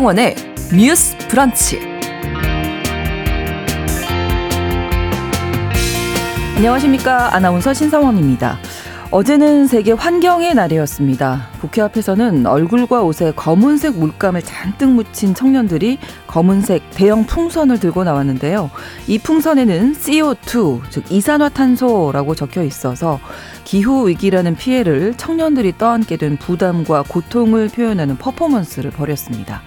신성원의 뉴스 브런치. 안녕하십니까. 아나운서 신성원입니다. 어제는 세계 환경의 날이었습니다. 국회 앞에서는 얼굴과 옷에 검은색 물감을 잔뜩 묻힌 청년들이 검은색 대형 풍선을 들고 나왔는데요. 이 풍선에는 CO2, 즉 이산화탄소라고 적혀 있어서 기후 위기라는 피해를 청년들이 떠안게 된 부담과 고통을 표현하는 퍼포먼스를 벌였습니다.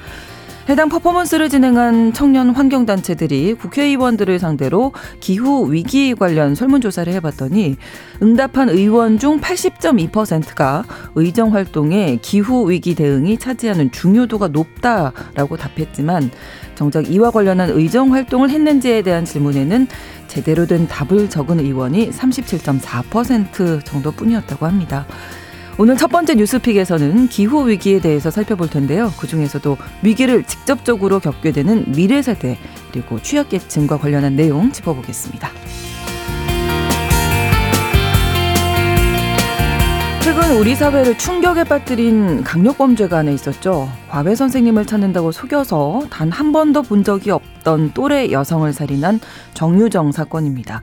해당 퍼포먼스를 진행한 청년 환경단체들이 국회의원들을 상대로 기후 위기 관련 설문조사를 해봤더니 응답한 의원 중 80.2%가 의정 활동에 기후 위기 대응이 차지하는 중요도가 높다라고 답했지만 정작 이와 관련한 의정 활동을 했는지에 대한 질문에는 제대로 된 답을 적은 의원이 37.4% 정도뿐이었다고 합니다. 오늘 첫 번째 뉴스픽에서는 기후 위기에 대해서 살펴볼 텐데요. 그 중에서도 위기를 직접적으로 겪게 되는 미래 세대 그리고 취약계층과 관련한 내용 짚어보겠습니다. 최근 우리 사회를 충격에 빠뜨린 강력범죄가 하나 있었죠. 과외 선생님을 찾는다고 속여서 단 한 번도 본 적이 없던 또래 여성을 살인한 정유정 사건입니다.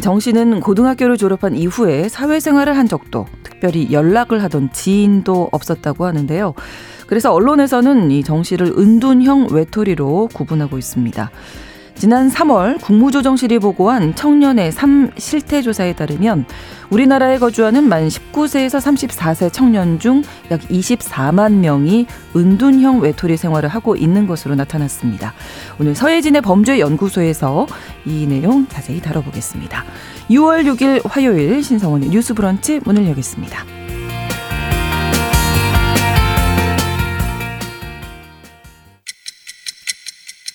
정 씨는 고등학교를 졸업한 이후에 사회생활을 한 적도 특별히 연락을 하던 지인도 없었다고 하는데요. 그래서 언론에서는 이 정 씨를 은둔형 외톨이로 구분하고 있습니다. 지난 3월 국무조정실이 보고한 청년의 삶 실태 조사에 따르면 우리나라에 거주하는 만 19세에서 34세 청년 중 약 24만 명이 은둔형 외톨이 생활을 하고 있는 것으로 나타났습니다. 오늘 서예진의 범죄연구소에서 이 내용 자세히 다뤄보겠습니다. 6월 6일 화요일 신성원의 뉴스 브런치 문을 여겠습니다.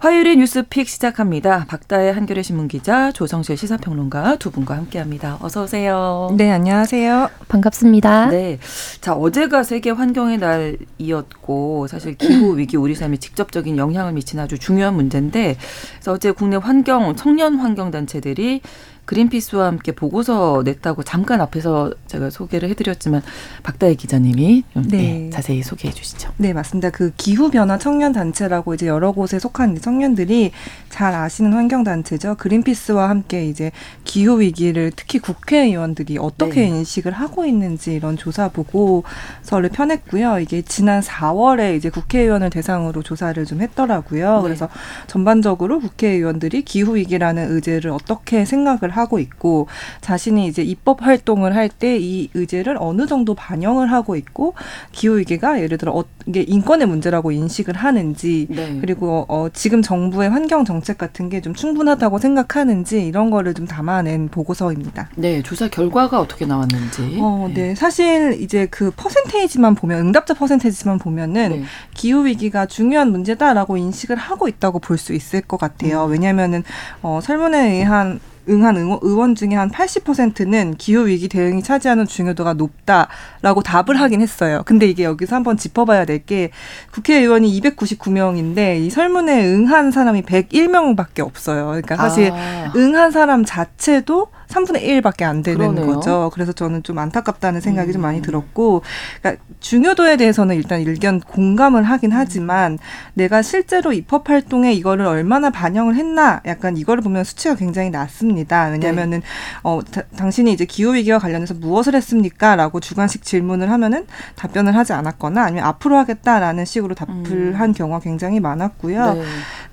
화요일의 뉴스픽 시작합니다. 박다해 한겨레 신문 기자, 조성실 시사평론가 두 분과 함께합니다. 어서 오세요. 네, 안녕하세요. 반갑습니다. 네, 자 어제가 세계 환경의 날이었고 사실 기후 위기 우리 삶에 직접적인 영향을 미치는 아주 중요한 문제인데, 그래서 어제 국내 환경 청년 환경 단체들이 그린피스와 함께 보고서 냈다고 잠깐 앞에서 제가 소개를 해드렸지만 박다혜 기자님이 네. 네, 자세히 소개해 주시죠. 네 맞습니다. 그 기후 변화 청년 단체라고 이제 여러 곳에 속한 청년들이 잘 아시는 환경 단체죠. 그린피스와 함께 이제 기후 위기를 특히 국회의원들이 어떻게 네. 인식을 하고 있는지 이런 조사 보고서를 펴냈고요. 이게 지난 4월에 이제 국회의원을 대상으로 조사를 좀 했더라고요. 네. 그래서 전반적으로 국회의원들이 기후 위기라는 의제를 어떻게 생각을 하고 있고 자신이 이제 입법 활동을 할 때 이 의제를 어느 정도 반영을 하고 있고 기후 위기가 예를 들어 어, 이게 인권의 문제라고 인식을 하는지 네. 그리고 어, 지금 정부의 환경 정책 같은 게 좀 충분하다고 생각하는지 이런 거를 좀 담아낸 보고서입니다. 네, 조사 결과가 어떻게 나왔는지. 어, 네. 네. 사실 이제 그 퍼센테이지만 보면 응답자 퍼센테이지만 보면은 네. 기후 위기가 중요한 문제다라고 인식을 하고 있다고 볼 수 있을 것 같아요. 음. 왜냐하면은 어, 설문에 의한 응한 의원 중에 한 80%는 기후 위기 대응이 차지하는 중요도가 높다라고 답을 하긴 했어요. 근데 이게 여기서 한번 짚어봐야 될 게 국회의원이 299명인데 이 설문에 응한 사람이 101명밖에 없어요. 그러니까 사실 아. 응한 사람 자체도 3분의 1밖에 안 되는 그러네요. 거죠. 그래서 저는 좀 안타깝다는 생각이 음. 좀 많이 음. 들었고, 그러니까 중요도에 대해서는 일단 일견 공감을 하긴 하지만 내가 실제로 입법 활동에 이거를 얼마나 반영을 했나, 약간 이거를 보면 수치가 굉장히 낮습니다. 왜냐하면은 네. 어 다, 당신이 이제 기후 위기와 관련해서 무엇을 했습니까?라고 주관식 질문을 하면은 답변을 하지 않았거나 아니면 앞으로 하겠다라는 식으로 답을 음. 한 경우가 굉장히 많았고요. 네.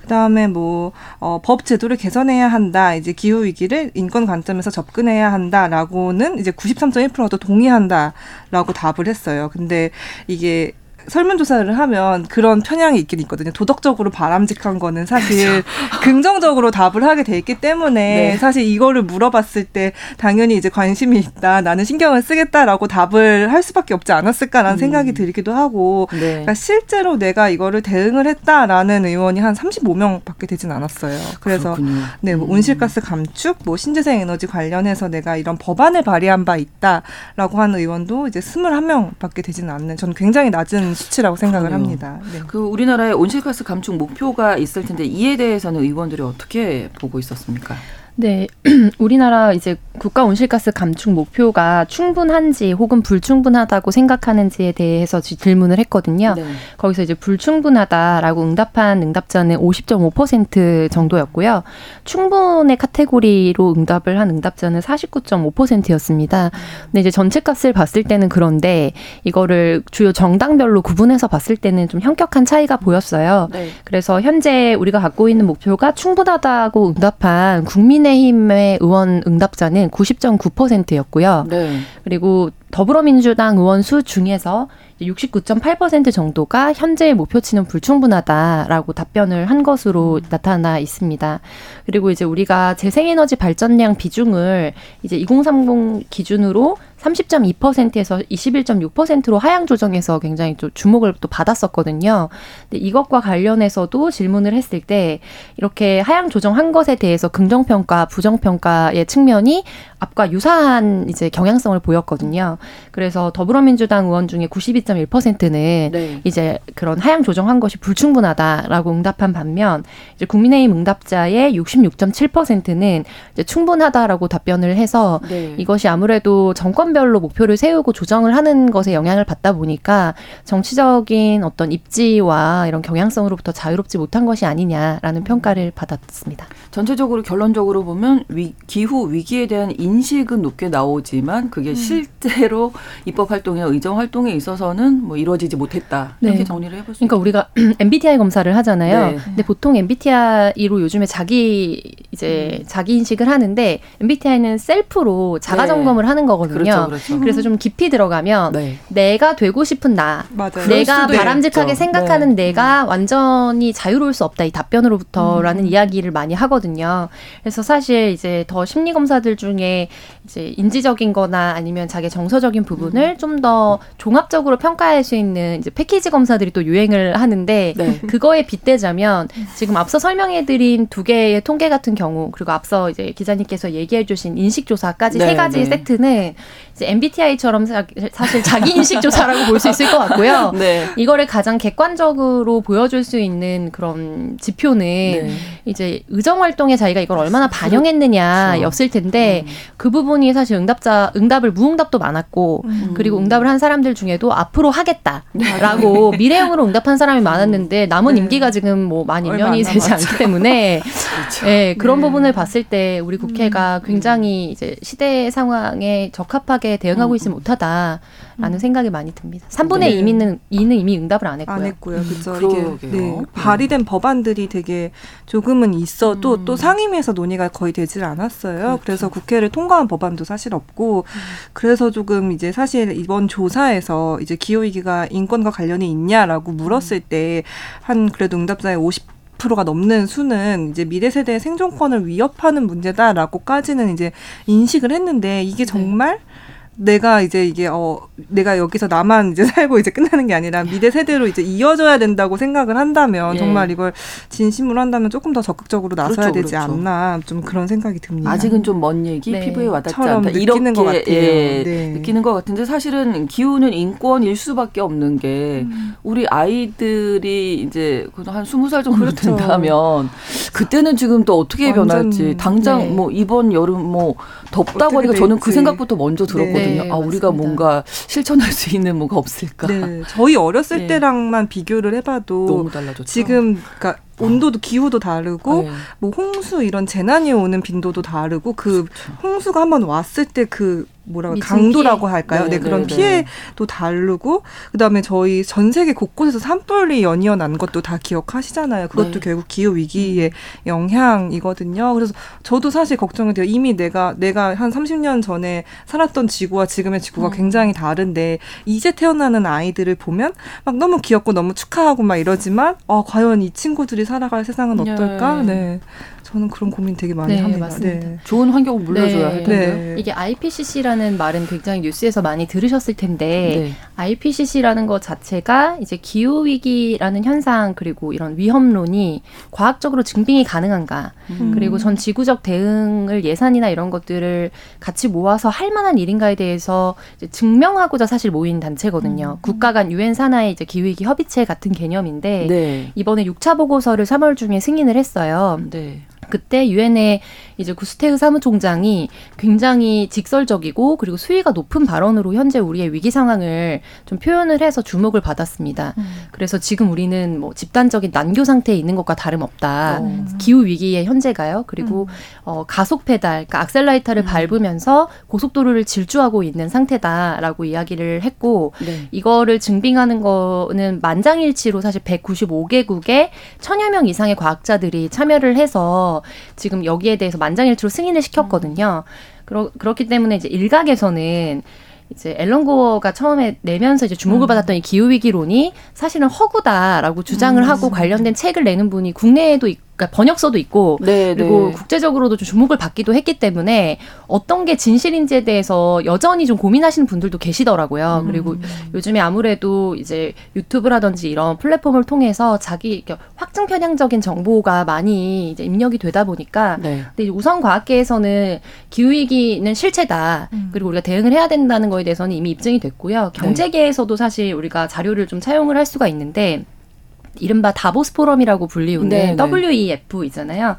그다음에 뭐 어, 법 제도를 개선해야 한다. 이제 기후 위기를 인권 관점에서 접근해야 한다라고는 이제 93.1%도 동의한다라고 답을 했어요. 근데 이게 설문조사를 하면 그런 편향이 있긴 있거든요. 도덕적으로 바람직한 거는 사실 긍정적으로 답을 하게 돼 있기 때문에 네. 사실 이거를 물어봤을 때 당연히 이제 관심이 있다. 나는 신경을 쓰겠다라고 답을 할 수밖에 없지 않았을까라는 음. 생각이 들기도 하고 네. 그러니까 실제로 내가 이거를 대응을 했다라는 의원이 한 35명밖에 되진 않았어요. 그래서 그렇군요. 네, 뭐 음. 온실가스 감축, 뭐 신재생 에너지 관련해서 내가 이런 법안을 발의한 바 있다라고 하는 의원도 이제 21명밖에 되지는 않는 저는 굉장히 낮은 수치라고 생각을 그러네요. 합니다. 네. 그 우리나라의 온실가스 감축 목표가 있을 텐데 이에 대해서는 의원들이 어떻게 보고 있었습니까? 네, 우리나라 이제 국가 온실가스 감축 목표가 충분한지 혹은 불충분하다고 생각하는지에 대해서 질문을 했거든요. 네. 거기서 이제 불충분하다라고 응답한 응답자는 50.5% 정도였고요. 충분의 카테고리로 응답을 한 응답자는 49.5%였습니다. 근데 이제 전체 값을 봤을 때는 그런데 이거를 주요 정당별로 구분해서 봤을 때는 좀 현격한 차이가 보였어요. 네. 그래서 현재 우리가 갖고 있는 목표가 충분하다고 응답한 국민의 국민의힘의 의원 응답자는 90.9%였고요. 네. 그리고 더불어민주당 의원 수 중에서 69.8% 정도가 현재의 목표치는 불충분하다라고 답변을 한 것으로 음. 나타나 있습니다. 그리고 이제 우리가 재생에너지 발전량 비중을 이제 2030 기준으로 30.2%에서 21.6%로 하향 조정해서 굉장히 또 주목을 또 받았었거든요. 근데 이것과 관련해서도 질문을 했을 때 이렇게 하향 조정한 것에 대해서 긍정 평가, 부정 평가의 측면이 앞과 유사한 이제 경향성을 보였거든요. 그래서 더불어민주당 의원 중에 92.1%는 네. 이제 그런 하향 조정한 것이 불충분하다라고 응답한 반면 이제 국민의힘 응답자의 66.7%는 이제 충분하다라고 답변을 해서 네. 이것이 아무래도 정권별로 목표를 세우고 조정을 하는 것에 영향을 받다 보니까 정치적인 어떤 입지와 이런 경향성으로부터 자유롭지 못한 것이 아니냐라는 평가를 받았습니다. 전체적으로 결론적으로 보면 위, 기후 위기에 대한 인식은 높게 나오지만 그게 음. 실제로 입법 활동이나 의정 활동에 있어서는 뭐 이루어지지 못했다 이렇게 네. 정리를 해볼 수. 그러니까 우리가 MBTI 검사를 하잖아요. 네. 근데 보통 MBTI로 요즘에 자기 이제 음. 자기 인식을 하는데 MBTI는 셀프로 자가 네. 점검을 네. 하는 거거든요. 그렇죠, 그렇죠. 그래서 좀 깊이 들어가면 네. 내가 되고 싶은 나, 맞아요. 내가 바람직하게 있죠. 생각하는 네. 내가 음. 완전히 자유로울 수 없다 이 답변으로부터라는 음. 이야기를 많이 하거든요. 그래서 사실 이제 더 심리 검사들 중에 이제 인지적인 거나 아니면 자기 정서적인 부분을 음. 좀더 종합적으로 평가할 수 있는 이제 패키지 검사들이 또 유행을 하는데 네. 그거에 빗대자면 지금 앞서 설명해 드린 두 개의 통계 같은 경우 그리고 앞서 이제 기자님께서 얘기해 주신 인식 조사까지 네, 세 가지 네. 세트는 MBTI처럼 사 실 자기 인식 조사라고 볼 수 있을 것 같고요. 네. 이거를 가장 객관적으로 보여줄 수 있는 그런 지표는 네. 이제 의정 활동에 자기가 이걸 얼마나 반영했느냐였을 텐데 음. 그 부분이 사실 응답자 응답을 무응답도 많았고 음. 그리고 응답을 한 사람들 중에도 앞으로 하겠다라고 미래형으로 응답한 사람이 많았는데 남은 네. 임기가 지금 뭐 만 2년이 되지 않기 때문에 그렇죠. 네, 그런 네. 부분을 봤을 때 우리 국회가 음. 굉장히 이제 시대 상황에 적합하게 대응하고 음. 있지 못하다. 라는 음. 생각이 많이 듭니다. 3분의 네. 2는, 2는 이미 응답을 안 했고요. 안 했고요. 그렇죠. 음, 이게 네, 발의된 법안들이 되게 조금은 있어도 음. 또 상임위에서 논의가 거의 되질 않았어요. 그렇죠. 그래서 국회를 통과한 법안도 사실 없고 음. 그래서 조금 이제 사실 이번 조사에서 이제 기후 위기가 인권과 관련이 있냐라고 물었을 때 한 그래도 응답자의 50 프로가 넘는 수는 이제 미래 세대의 생존권을 위협하는 문제다라고까지는 이제 인식을 했는데 이게 네. 정말 네. 내가 이제 이게 어 내가 여기서 나만 이제 살고 이제 끝나는 게 아니라 미래 세대로 이제 이어져야 된다고 생각을 한다면 예. 정말 이걸 진심으로 한다면 조금 더 적극적으로 나서야 그렇죠, 되지 그렇죠. 않나 좀 그런 생각이 듭니다. 아직은 좀 먼 얘기 네. 피부에 와닿지 않다 이렇게 것 같아요. 예, 네. 느끼는 것 같은데 사실은 기후는 인권일 수밖에 없는 게 음. 우리 아이들이 이제 한 스무 살 정도 그렇죠. 된다면 그때는 지금 또 어떻게 변할지 당장 네. 뭐 이번 여름 뭐 덥다고 하니까 저는 그 생각부터 먼저 들었거든요. 네, 아, 우리가 뭔가 실천할 수 있는 뭐가 없을까? 네, 저희 어렸을 네. 때랑만 비교를 해봐도 너무 달라졌죠. 지금 그러니까 온도도 기후도 다르고 네. 뭐 홍수 이런 재난이 오는 빈도도 다르고 그 그렇죠. 홍수가 한번 왔을 때그 뭐라고 강도라고. 할까요? 네, 네 그런 네, 네. 피해도 다르고 그다음에 저희 전 세계 곳곳에서 산불이 연이어 난 것도 다 기억하시잖아요. 그것도 네. 결국 기후 위기의 음. 영향이거든요. 그래서 저도 사실 걱정이 돼요. 이미 내가 내가 한 30년 전에 살았던 지구와 지금의 지구가 음. 굉장히 다른데 이제 태어나는 아이들을 보면 막 너무 귀엽고 너무 축하하고 막 이러지만 어 과연 이 친구들이 살아갈 세상은 어떨까? 네. 네. 저는 그런 고민 되게 많이 네, 합니다. 맞습니다. 네. 좋은 환경을 물려줘야 네. 할 텐데요. 네. 이게 IPCC라는 말은 굉장히 뉴스에서 많이 들으셨을 텐데 네. IPCC라는 것 자체가 이제 기후 위기라는 현상 그리고 이런 위험론이 과학적으로 증빙이 가능한가 음. 그리고 전 지구적 대응을 예산이나 이런 것들을 같이 모아서 할 만한 일인가에 대해서 증명하고자 사실 모인 단체거든요. 음. 국가 간 유엔 산하의 이제 기후 위기 협의체 같은 개념인데 네. 이번에 6차 보고서를 3월 중에 승인을 했어요. 네. 그때 유엔의 이제 구스테흐 사무총장이 굉장히 직설적이고 그리고 수위가 높은 발언으로 현재 우리의 위기 상황을 좀 표현을 해서 주목을 받았습니다. 음. 그래서 지금 우리는 뭐 집단적인 난교 상태에 있는 것과 다름없다. 오. 기후 위기의 현재가요. 그리고 음. 어, 가속 페달, 그러니까 악셀라이터를 음. 밟으면서 고속도로를 질주하고 있는 상태다라고 이야기를 했고 네. 이거를 증빙하는 거는 만장일치로 사실 195개국의 천여 명 이상의 과학자들이 참여를 해서 지금 여기에 대해서 만장일치로 승인을 시켰거든요. 그러, 그렇기 때문에 이제 일각에서는 이제 앨런 고어가 처음에 내면서 이제 주목을 음. 받았던 이 기후 위기론이 사실은 허구다라고 주장을 음. 하고 관련된 책을 내는 분이 국내에도 있, 그러니까 번역서도 있고 네, 그리고 네. 국제적으로도 좀 주목을 받기도 했기 때문에 어떤 게 진실인지에 대해서 여전히 좀 고민하시는 분들도 계시더라고요. 음. 그리고 요즘에 아무래도 이제 유튜브라든지 이런 플랫폼을 통해서 자기 확증 편향적인 정보가 많이 이제 입력이 되다 보니까 네. 근데 우선 과학계에서는 기후 위기는 실체다. 음. 그리고 우리가 대응을 해야 된다는 거에 대해서는 이미 입증이 됐고요. 네. 경제계에서도 사실 우리가 자료를 좀 차용을 할 수가 있는데 이른바 다보스 포럼이라고 불리우는 네, 네. WEF 있잖아요.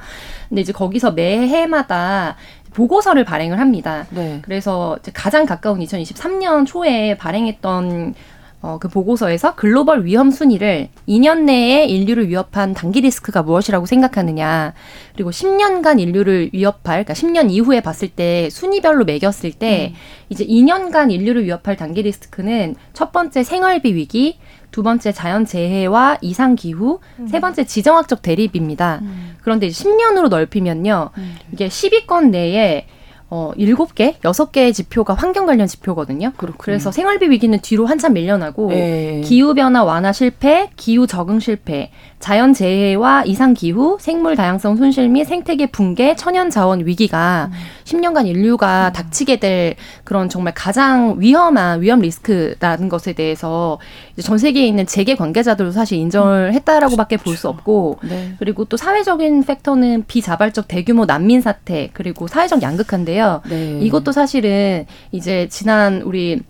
근데 이제 거기서 매해마다 보고서를 발행을 합니다. 네. 그래서 가장 가까운 2023년 초에 발행했던 어, 그 보고서에서 글로벌 위험 순위를 2년 내에 인류를 위협한 단기 리스크가 무엇이라고 생각하느냐, 그리고 10년간 인류를 위협할, 그러니까 10년 이후에 봤을 때 순위별로 매겼을 때, 음. 이제 2년간 인류를 위협할 단기 리스크는 첫 번째 생활비 위기, 두 번째 자연 재해와 이상 기후, 음. 세 번째 지정학적 대립입니다. 음. 그런데 10년으로 넓히면요, 음. 이게 10위권 내에 어, 일곱 개, 여섯 개의 지표가 환경 관련 지표거든요. 그렇군요. 그래서 생활비 위기는 뒤로 한참 밀려나고 네. 기후 변화 완화 실패, 기후 적응 실패, 자연 재해와 이상 기후, 생물 다양성 손실 및 생태계 붕괴, 천연 자원 위기가 음. 10년간 인류가 음. 닥치게 될 그런 정말 가장 위험한 위험 리스크라는 것에 대해서 전 세계에 있는 재계 관계자들도 사실 인정을 음. 했다라고밖에 볼 수 없고 네. 그리고 또 사회적인 팩터는 비자발적 대규모 난민 사태 그리고 사회적 양극화인데요. 네. 이것도 사실은 이제 지난 우리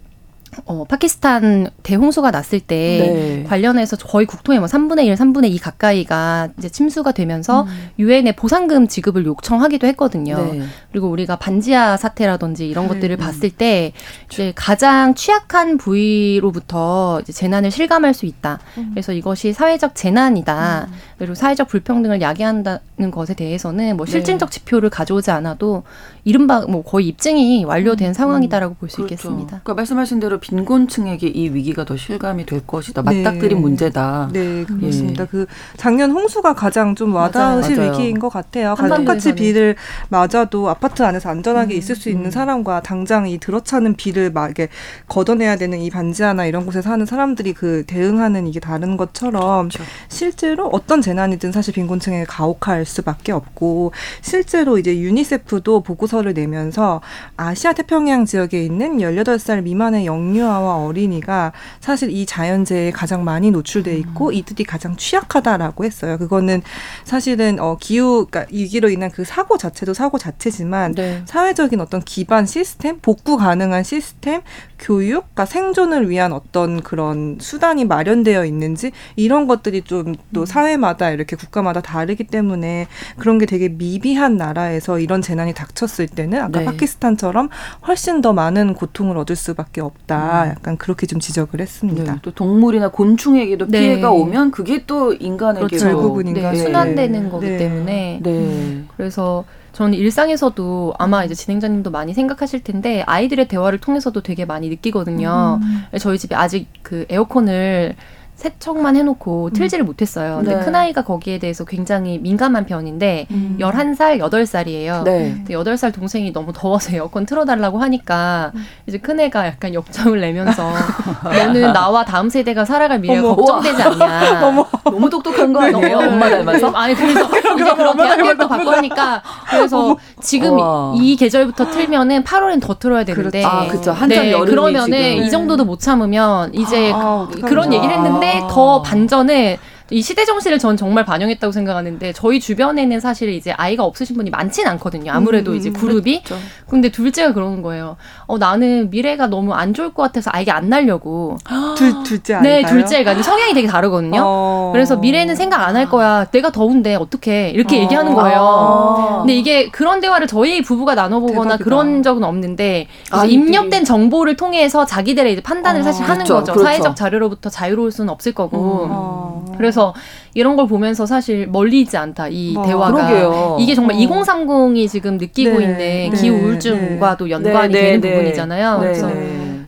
어, 파키스탄 대홍수가 났을 때 네. 관련해서 거의 국토의 뭐 3분의 1, 3분의 2 가까이가 이제 침수가 되면서 유엔에 음. 보상금 지급을 요청하기도 했거든요. 네. 그리고 우리가 반지하 사태라든지 이런 네. 것들을 봤을 때 이제 가장 취약한 부위로부터 이제 재난을 실감할 수 있다. 음. 그래서 이것이 사회적 재난이다. 음. 그리고 사회적 불평등을 야기한다는 것에 대해서는 뭐 네. 실증적 지표를 가져오지 않아도 이른바 뭐 거의 입증이 완료된 음. 상황이다라고 볼수 그렇죠. 있겠습니다. 그러니까 말씀하신 대로 빈곤층에게 이 위기가 더 실감이 될 것이다. 맞닥뜨린 네. 문제다. 네, 그렇습니다. 예. 그 작년 홍수가 가장 좀 와닿으실 맞아요. 위기인 것 같아요. 똑같이 비를 맞아도 아파트 안에서 안전하게 음. 있을 수 있는 음. 사람과 당장 이 들어차는 비를 막 이렇게 걷어내야 되는 이 반지하나 이런 곳에 사는 사람들이 그 대응하는 이게 다른 것처럼 그렇죠. 실제로 어떤 재난이든 사실 빈곤층에 가혹할 수밖에 없고 실제로 이제 유니세프도 보고서를 내면서 아시아 태평양 지역에 있는 열여덟 살 미만의 영 영유아와 어린이가 사실 이 자연재해에 가장 많이 노출돼 있고 음. 이들이 가장 취약하다라고 했어요. 그거는 사실은 어 기후 그러니까 위기로 인한 그 사고 자체도 사고 자체지만 네. 사회적인 어떤 기반 시스템, 복구 가능한 시스템, 교육, 그러니까 생존을 위한 어떤 그런 수단이 마련되어 있는지 이런 것들이 좀또 음. 사회마다 이렇게 국가마다 다르기 때문에 그런 게 되게 미비한 나라에서 이런 재난이 닥쳤을 때는 아까 네. 파키스탄처럼 훨씬 더 많은 고통을 얻을 수밖에 없다. 아니다. 약간 그렇게 좀 지적을 했습니다. 네, 또 동물이나 곤충에게도 네. 피해가 오면 그게 또 인간에게도 그렇죠. 결국은 인간 네, 순환되는 거기 때문에 네. 그래서 저는 일상에서도 아마 이제 진행자님도 많이 생각하실 텐데 아이들의 대화를 통해서도 되게 많이 느끼거든요. 음. 저희 집에 아직 그 에어컨을 세척만 해놓고 음. 틀지를 음. 못했어요. 근데 네. 큰아이가 거기에 대해서 굉장히 민감한 편인데 음. 11살, 8살이에요. 네. 근데 8살 동생이 너무 더워서 에어컨 틀어달라고 하니까 음. 이제 큰애가 약간 역정을 내면서 너는 나와 다음 세대가 살아갈 미래가 어머, 걱정되지 않냐. 너무 똑똑한 거 아니에요? 엄마 닮아서? 아니 그래서 이제 그런 대학교도 받고 하니까 그래서 지금 우와. 이 계절부터 틀면은 8월엔 더 틀어야 되는데 그렇죠. 아, 그렇죠. 한참 네, 여름이 그러면은 지금. 이 정도도 못 참으면 이제 아, 그런 얘기를 했는데 아. 더 반전은 이 시대 정신을 전 정말 반영했다고 생각하는데 저희 주변에는 사실 이제 아이가 없으신 분이 많진 않거든요. 아무래도 음, 이제 그룹이. 그렇죠. 근데 둘째가 그러는 거예요. 어 나는 미래가 너무 안 좋을 것 같아서 아이가 안 날려고. 둘 둘째 아이가요? 네, 둘째가 성향이 되게 다르거든요. 어... 그래서 미래는 생각 안 할 거야. 내가 더운데 어떻게 이렇게 어... 얘기하는 거예요. 어... 근데 이게 그런 대화를 저희 부부가 나눠보거나 대박이다. 그런 적은 없는데 아, 입력된 정보를 통해서 자기들의 이제 판단을 어... 사실 하는 그렇죠, 거죠. 그렇죠. 사회적 자료로부터 자유로울 수는 없을 거고. 음... 그래서 그래서 이런 걸 보면서 사실 멀리 있지 않다 이 어, 대화가 그러게요. 이게 정말 어. 2030이 지금 느끼고 네, 있는 네, 기후 우울증과도 네. 연관이 네, 되는 네, 부분이잖아요. 그래서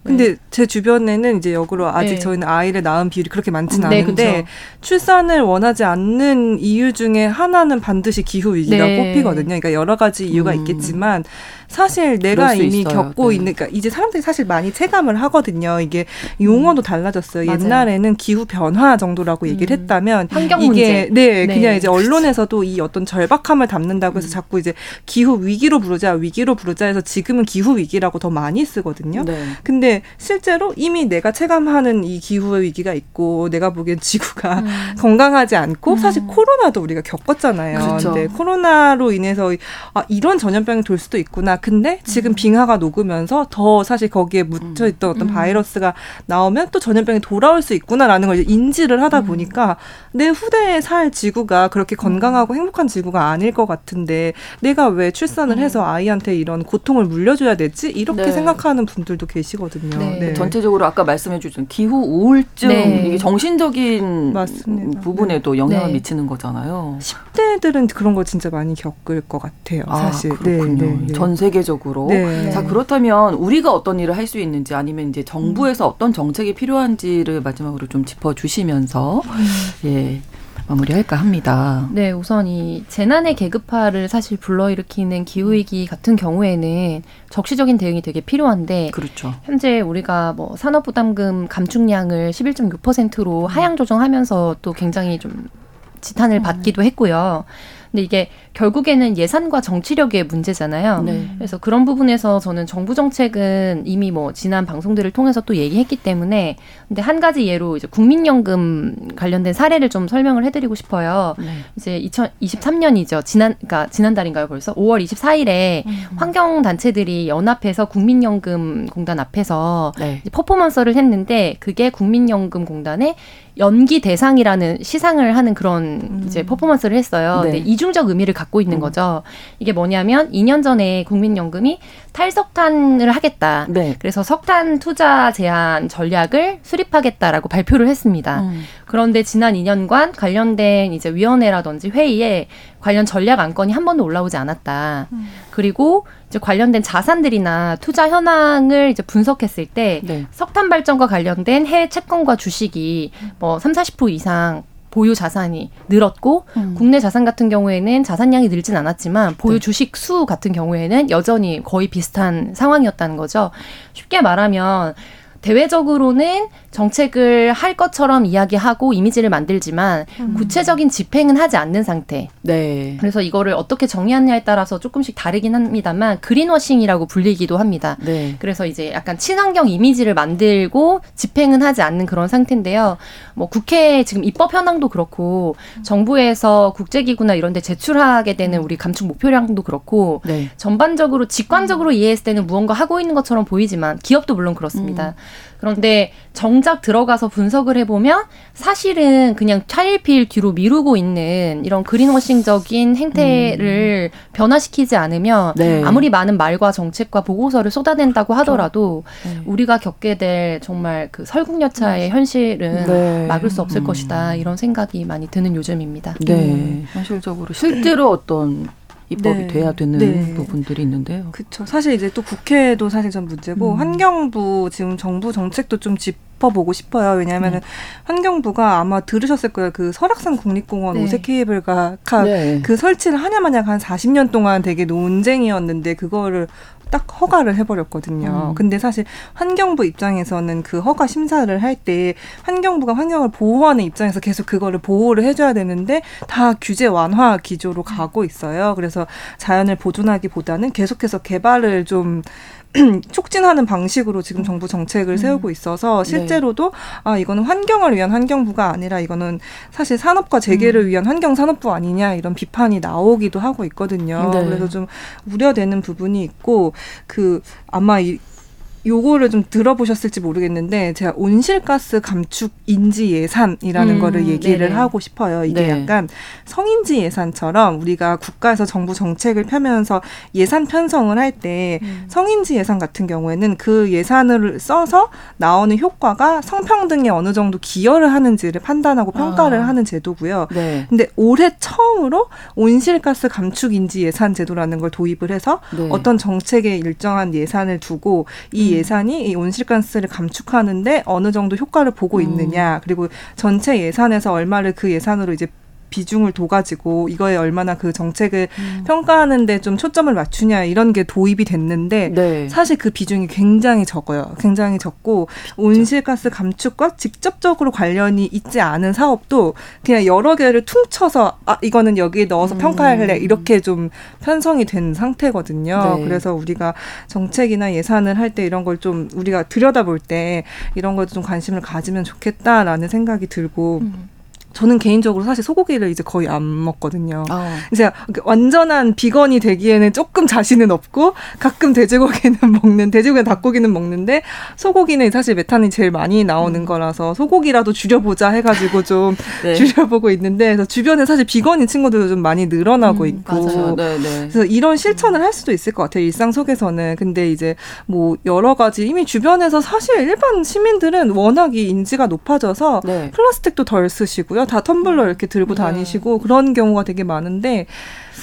근데 제 주변에는 이제 역으로 아직 네. 저희는 아이를 낳은 비율이 그렇게 많지는 네, 않은데 그쵸. 출산을 원하지 않는 이유 중에 하나는 반드시 기후 위기가 네. 꼽히거든요. 그러니까 여러 가지 이유가 음. 있겠지만 사실 내가 이미 있어요. 겪고 네. 있는 그러니까 이제 사람들이 사실 많이 체감을 하거든요. 이게 용어도 음. 달라졌어요. 맞아요. 옛날에는 기후 변화 정도라고 얘기를 음. 했다면 환경 이게 문제. 네, 네, 그냥 이제 언론에서도 이 어떤 절박함을 담는다고 해서 음. 자꾸 이제 기후 위기로 부르자 위기로 부르자 해서 지금은 기후 위기라고 더 많이 쓰거든요. 네. 근데 실제로 이미 내가 체감하는 이 기후 위기가 있고 내가 보기엔 지구가 음. 건강하지 않고 사실 음. 코로나도 우리가 겪었잖아요. 그렇죠. 근데 코로나로 인해서 아 이런 전염병이 돌 수도 있구나. 근데 지금 음. 빙하가 녹으면서 더 사실 거기에 묻혀 있던 어떤 음. 바이러스가 나오면 또 전염병이 돌아올 수 있구나라는 걸 인지를 하다 음. 보니까 내 후대에 살 지구가 그렇게 건강하고 행복한 지구가 아닐 것 같은데 내가 왜 출산을 해서 아이한테 이런 고통을 물려줘야 되지? 이렇게 네. 생각하는 분들도 계시거든요. 네. 네. 전체적으로 아까 말씀해 주신 기후 우울증 네. 이게 정신적인 맞습니다. 부분에도 영향을 네. 미치는 거잖아요. 10대들은 그런 거 진짜 많이 겪을 것 같아요. 아, 사실. 그렇군요. 전 세계 세계적으로. 네. 자 그렇다면 우리가 어떤 일을 할 수 있는지 아니면 이제 정부에서 음. 어떤 정책이 필요한지를 마지막으로 좀 짚어 주시면서 음. 예. 마무리할까 합니다. 네, 우선 이 재난의 계급화를 사실 불러일으키는 기후위기 같은 경우에는 적시적인 대응이 되게 필요한데 그렇죠. 현재 우리가 뭐 산업부담금 감축량을 11.6%로 하향 조정하면서 또 굉장히 좀 지탄을 음. 받기도 했고요. 근데 이게 결국에는 예산과 정치력의 문제잖아요. 네. 그래서 그런 부분에서 저는 정부 정책은 이미 뭐 지난 방송들을 통해서 또 얘기했기 때문에 근데 한 가지 예로 이제 국민연금 관련된 사례를 좀 설명을 해드리고 싶어요. 네. 이제 2023년이죠. 지난 그러니까 지난달인가요 벌써 5월 24일에 음. 환경 단체들이 연합해서 국민연금 공단 앞에서 네. 퍼포먼스를 했는데 그게 국민연금 공단의 연기 대상이라는 시상을 하는 그런 음. 이제 퍼포먼스를 했어요. 네. 근데 이중적 의미를 갖고 있는 음. 거죠. 이게 뭐냐면 2년 전에 국민연금이 탈석탄을 하겠다. 네. 그래서 석탄 투자 제한 전략을 수립하겠다라고 발표를 했습니다. 음. 그런데 지난 2년간 관련된 이제 위원회라든지 회의에 관련 전략 안건이 한 번도 올라오지 않았다. 음. 그리고 이제 관련된 자산들이나 투자 현황을 이제 분석했을 때 네. 석탄 발전과 관련된 해외 채권과 주식이 뭐 3, 40% 이상 보유 자산이 늘었고 음. 국내 자산 같은 경우에는 자산량이 늘진 않았지만 보유 네. 주식 수 같은 경우에는 여전히 거의 비슷한 상황이었다는 거죠. 쉽게 말하면 대외적으로는 정책을 할 것처럼 이야기하고 이미지를 만들지만 음. 구체적인 집행은 하지 않는 상태. 네. 그래서 이거를 어떻게 정의하느냐에 따라서 조금씩 다르긴 합니다만 그린워싱이라고 불리기도 합니다. 네. 그래서 이제 약간 친환경 이미지를 만들고 집행은 하지 않는 그런 상태인데요. 뭐 국회 지금 입법 현황도 그렇고 정부에서 국제기구나 이런 데 제출하게 되는 우리 감축 목표량도 그렇고 네. 전반적으로 직관적으로 음. 이해했을 때는 무언가 하고 있는 것처럼 보이지만 기업도 물론 그렇습니다. 음. 그런데 정작 들어가서 분석을 해보면 사실은 그냥 차일피일 뒤로 미루고 있는 이런 그린워싱적인 행태를 음. 변화시키지 않으면 네. 아무리 많은 말과 정책과 보고서를 쏟아낸다고 하더라도 그렇죠. 네. 우리가 겪게 될 정말 그 설국열차의 현실은 네. 막을 수 없을 음. 것이다 이런 생각이 많이 드는 요즘입니다. 네, 음. 현실적으로 실제로 어떤 입법이 네. 돼야 되는 네. 부분들이 있는데요. 그렇죠. 사실 이제 또 국회도 사실 좀 문제고 음. 환경부 지금 정부 정책도 좀 짚 어보고 싶어요. 왜냐하면 음. 환경부가 아마 들으셨을 거예요. 그 설악산 국립공원 네. 오색 케이블카 네. 그 설치를 하냐 마냐 한 40년 동안 되게 논쟁이었는데 그거를 딱 허가를 해버렸거든요. 음. 근데 사실 환경부 입장에서는 그 허가 심사를 할 때 환경부가 환경을 보호하는 입장에서 계속 그거를 보호를 해줘야 되는데 다 규제 완화 기조로 가고 있어요. 그래서 자연을 보존하기보다는 계속해서 개발을 좀 촉진하는 방식으로 지금 정부 정책을 음. 세우고 있어서 네. 실제로도 네. 아 이거는 환경을 위한 환경부가 아니라 이거는 사실 산업과 재개를 음. 위한 환경 산업부 아니냐 이런 비판이 나오기도 하고 있거든요. 네. 그래서 좀 우려되는 부분이 있고 그 아마 이 요거를 좀 들어보셨을지 모르겠는데 제가 온실가스 감축 인지 예산이라는 음, 거를 얘기를 네네. 하고 싶어요. 이게 네. 약간 성인지 예산처럼 우리가 국가에서 정부 정책을 펴면서 예산 편성을 할때 음. 성인지 예산 같은 경우에는 그 예산을 써서 나오는 효과가 성평등에 어느 정도 기여를 하는지를 판단하고 평가를 아. 하는 제도고요. 네. 근데 올해 처음으로 온실가스 감축 인지 예산 제도라는 걸 도입을 해서 네. 어떤 정책에 일정한 예산을 두고 이 예산이 이 온실가스를 감축하는데 어느 정도 효과를 보고 음. 있느냐 그리고 전체 예산에서 얼마를 그 예산으로 이제 비중을 둬가지고 이거에 얼마나 그 정책을 음. 평가하는데 좀 초점을 맞추냐 이런 게 도입이 됐는데 네. 사실 그 비중이 굉장히 적어요. 굉장히 적고 온실가스 감축과 직접적으로 관련이 있지 않은 사업도 그냥 여러 개를 퉁쳐서 아 이거는 여기에 넣어서 음. 평가할래 이렇게 좀 편성이 된 상태거든요. 네. 그래서 우리가 정책이나 예산을 할 때 이런 걸 좀 우리가 들여다볼 때 이런 것도 좀 관심을 가지면 좋겠다라는 생각이 들고. 음. 저는 개인적으로 사실 소고기를 이제 거의 안 먹거든요. 어. 이제 완전한 비건이 되기에는 조금 자신은 없고 가끔 돼지고기는 먹는 돼지고기는 닭고기는 먹는데 소고기는 사실 메탄이 제일 많이 나오는 음. 거라서 소고기라도 줄여보자 해가지고 좀 네. 줄여보고 있는데 그래서 주변에 사실 비건인 친구들도 좀 많이 늘어나고 음, 있고 네, 네. 그래서 이런 실천을 할 수도 있을 것 같아요 일상 속에서는 근데 이제 뭐 여러 가지 이미 주변에서 사실 일반 시민들은 워낙 이 인지가 높아져서 네. 플라스틱도 덜 쓰시고요. 있어요. 다 텀블러 이렇게 들고 네. 다니시고 그런 경우가 되게 많은데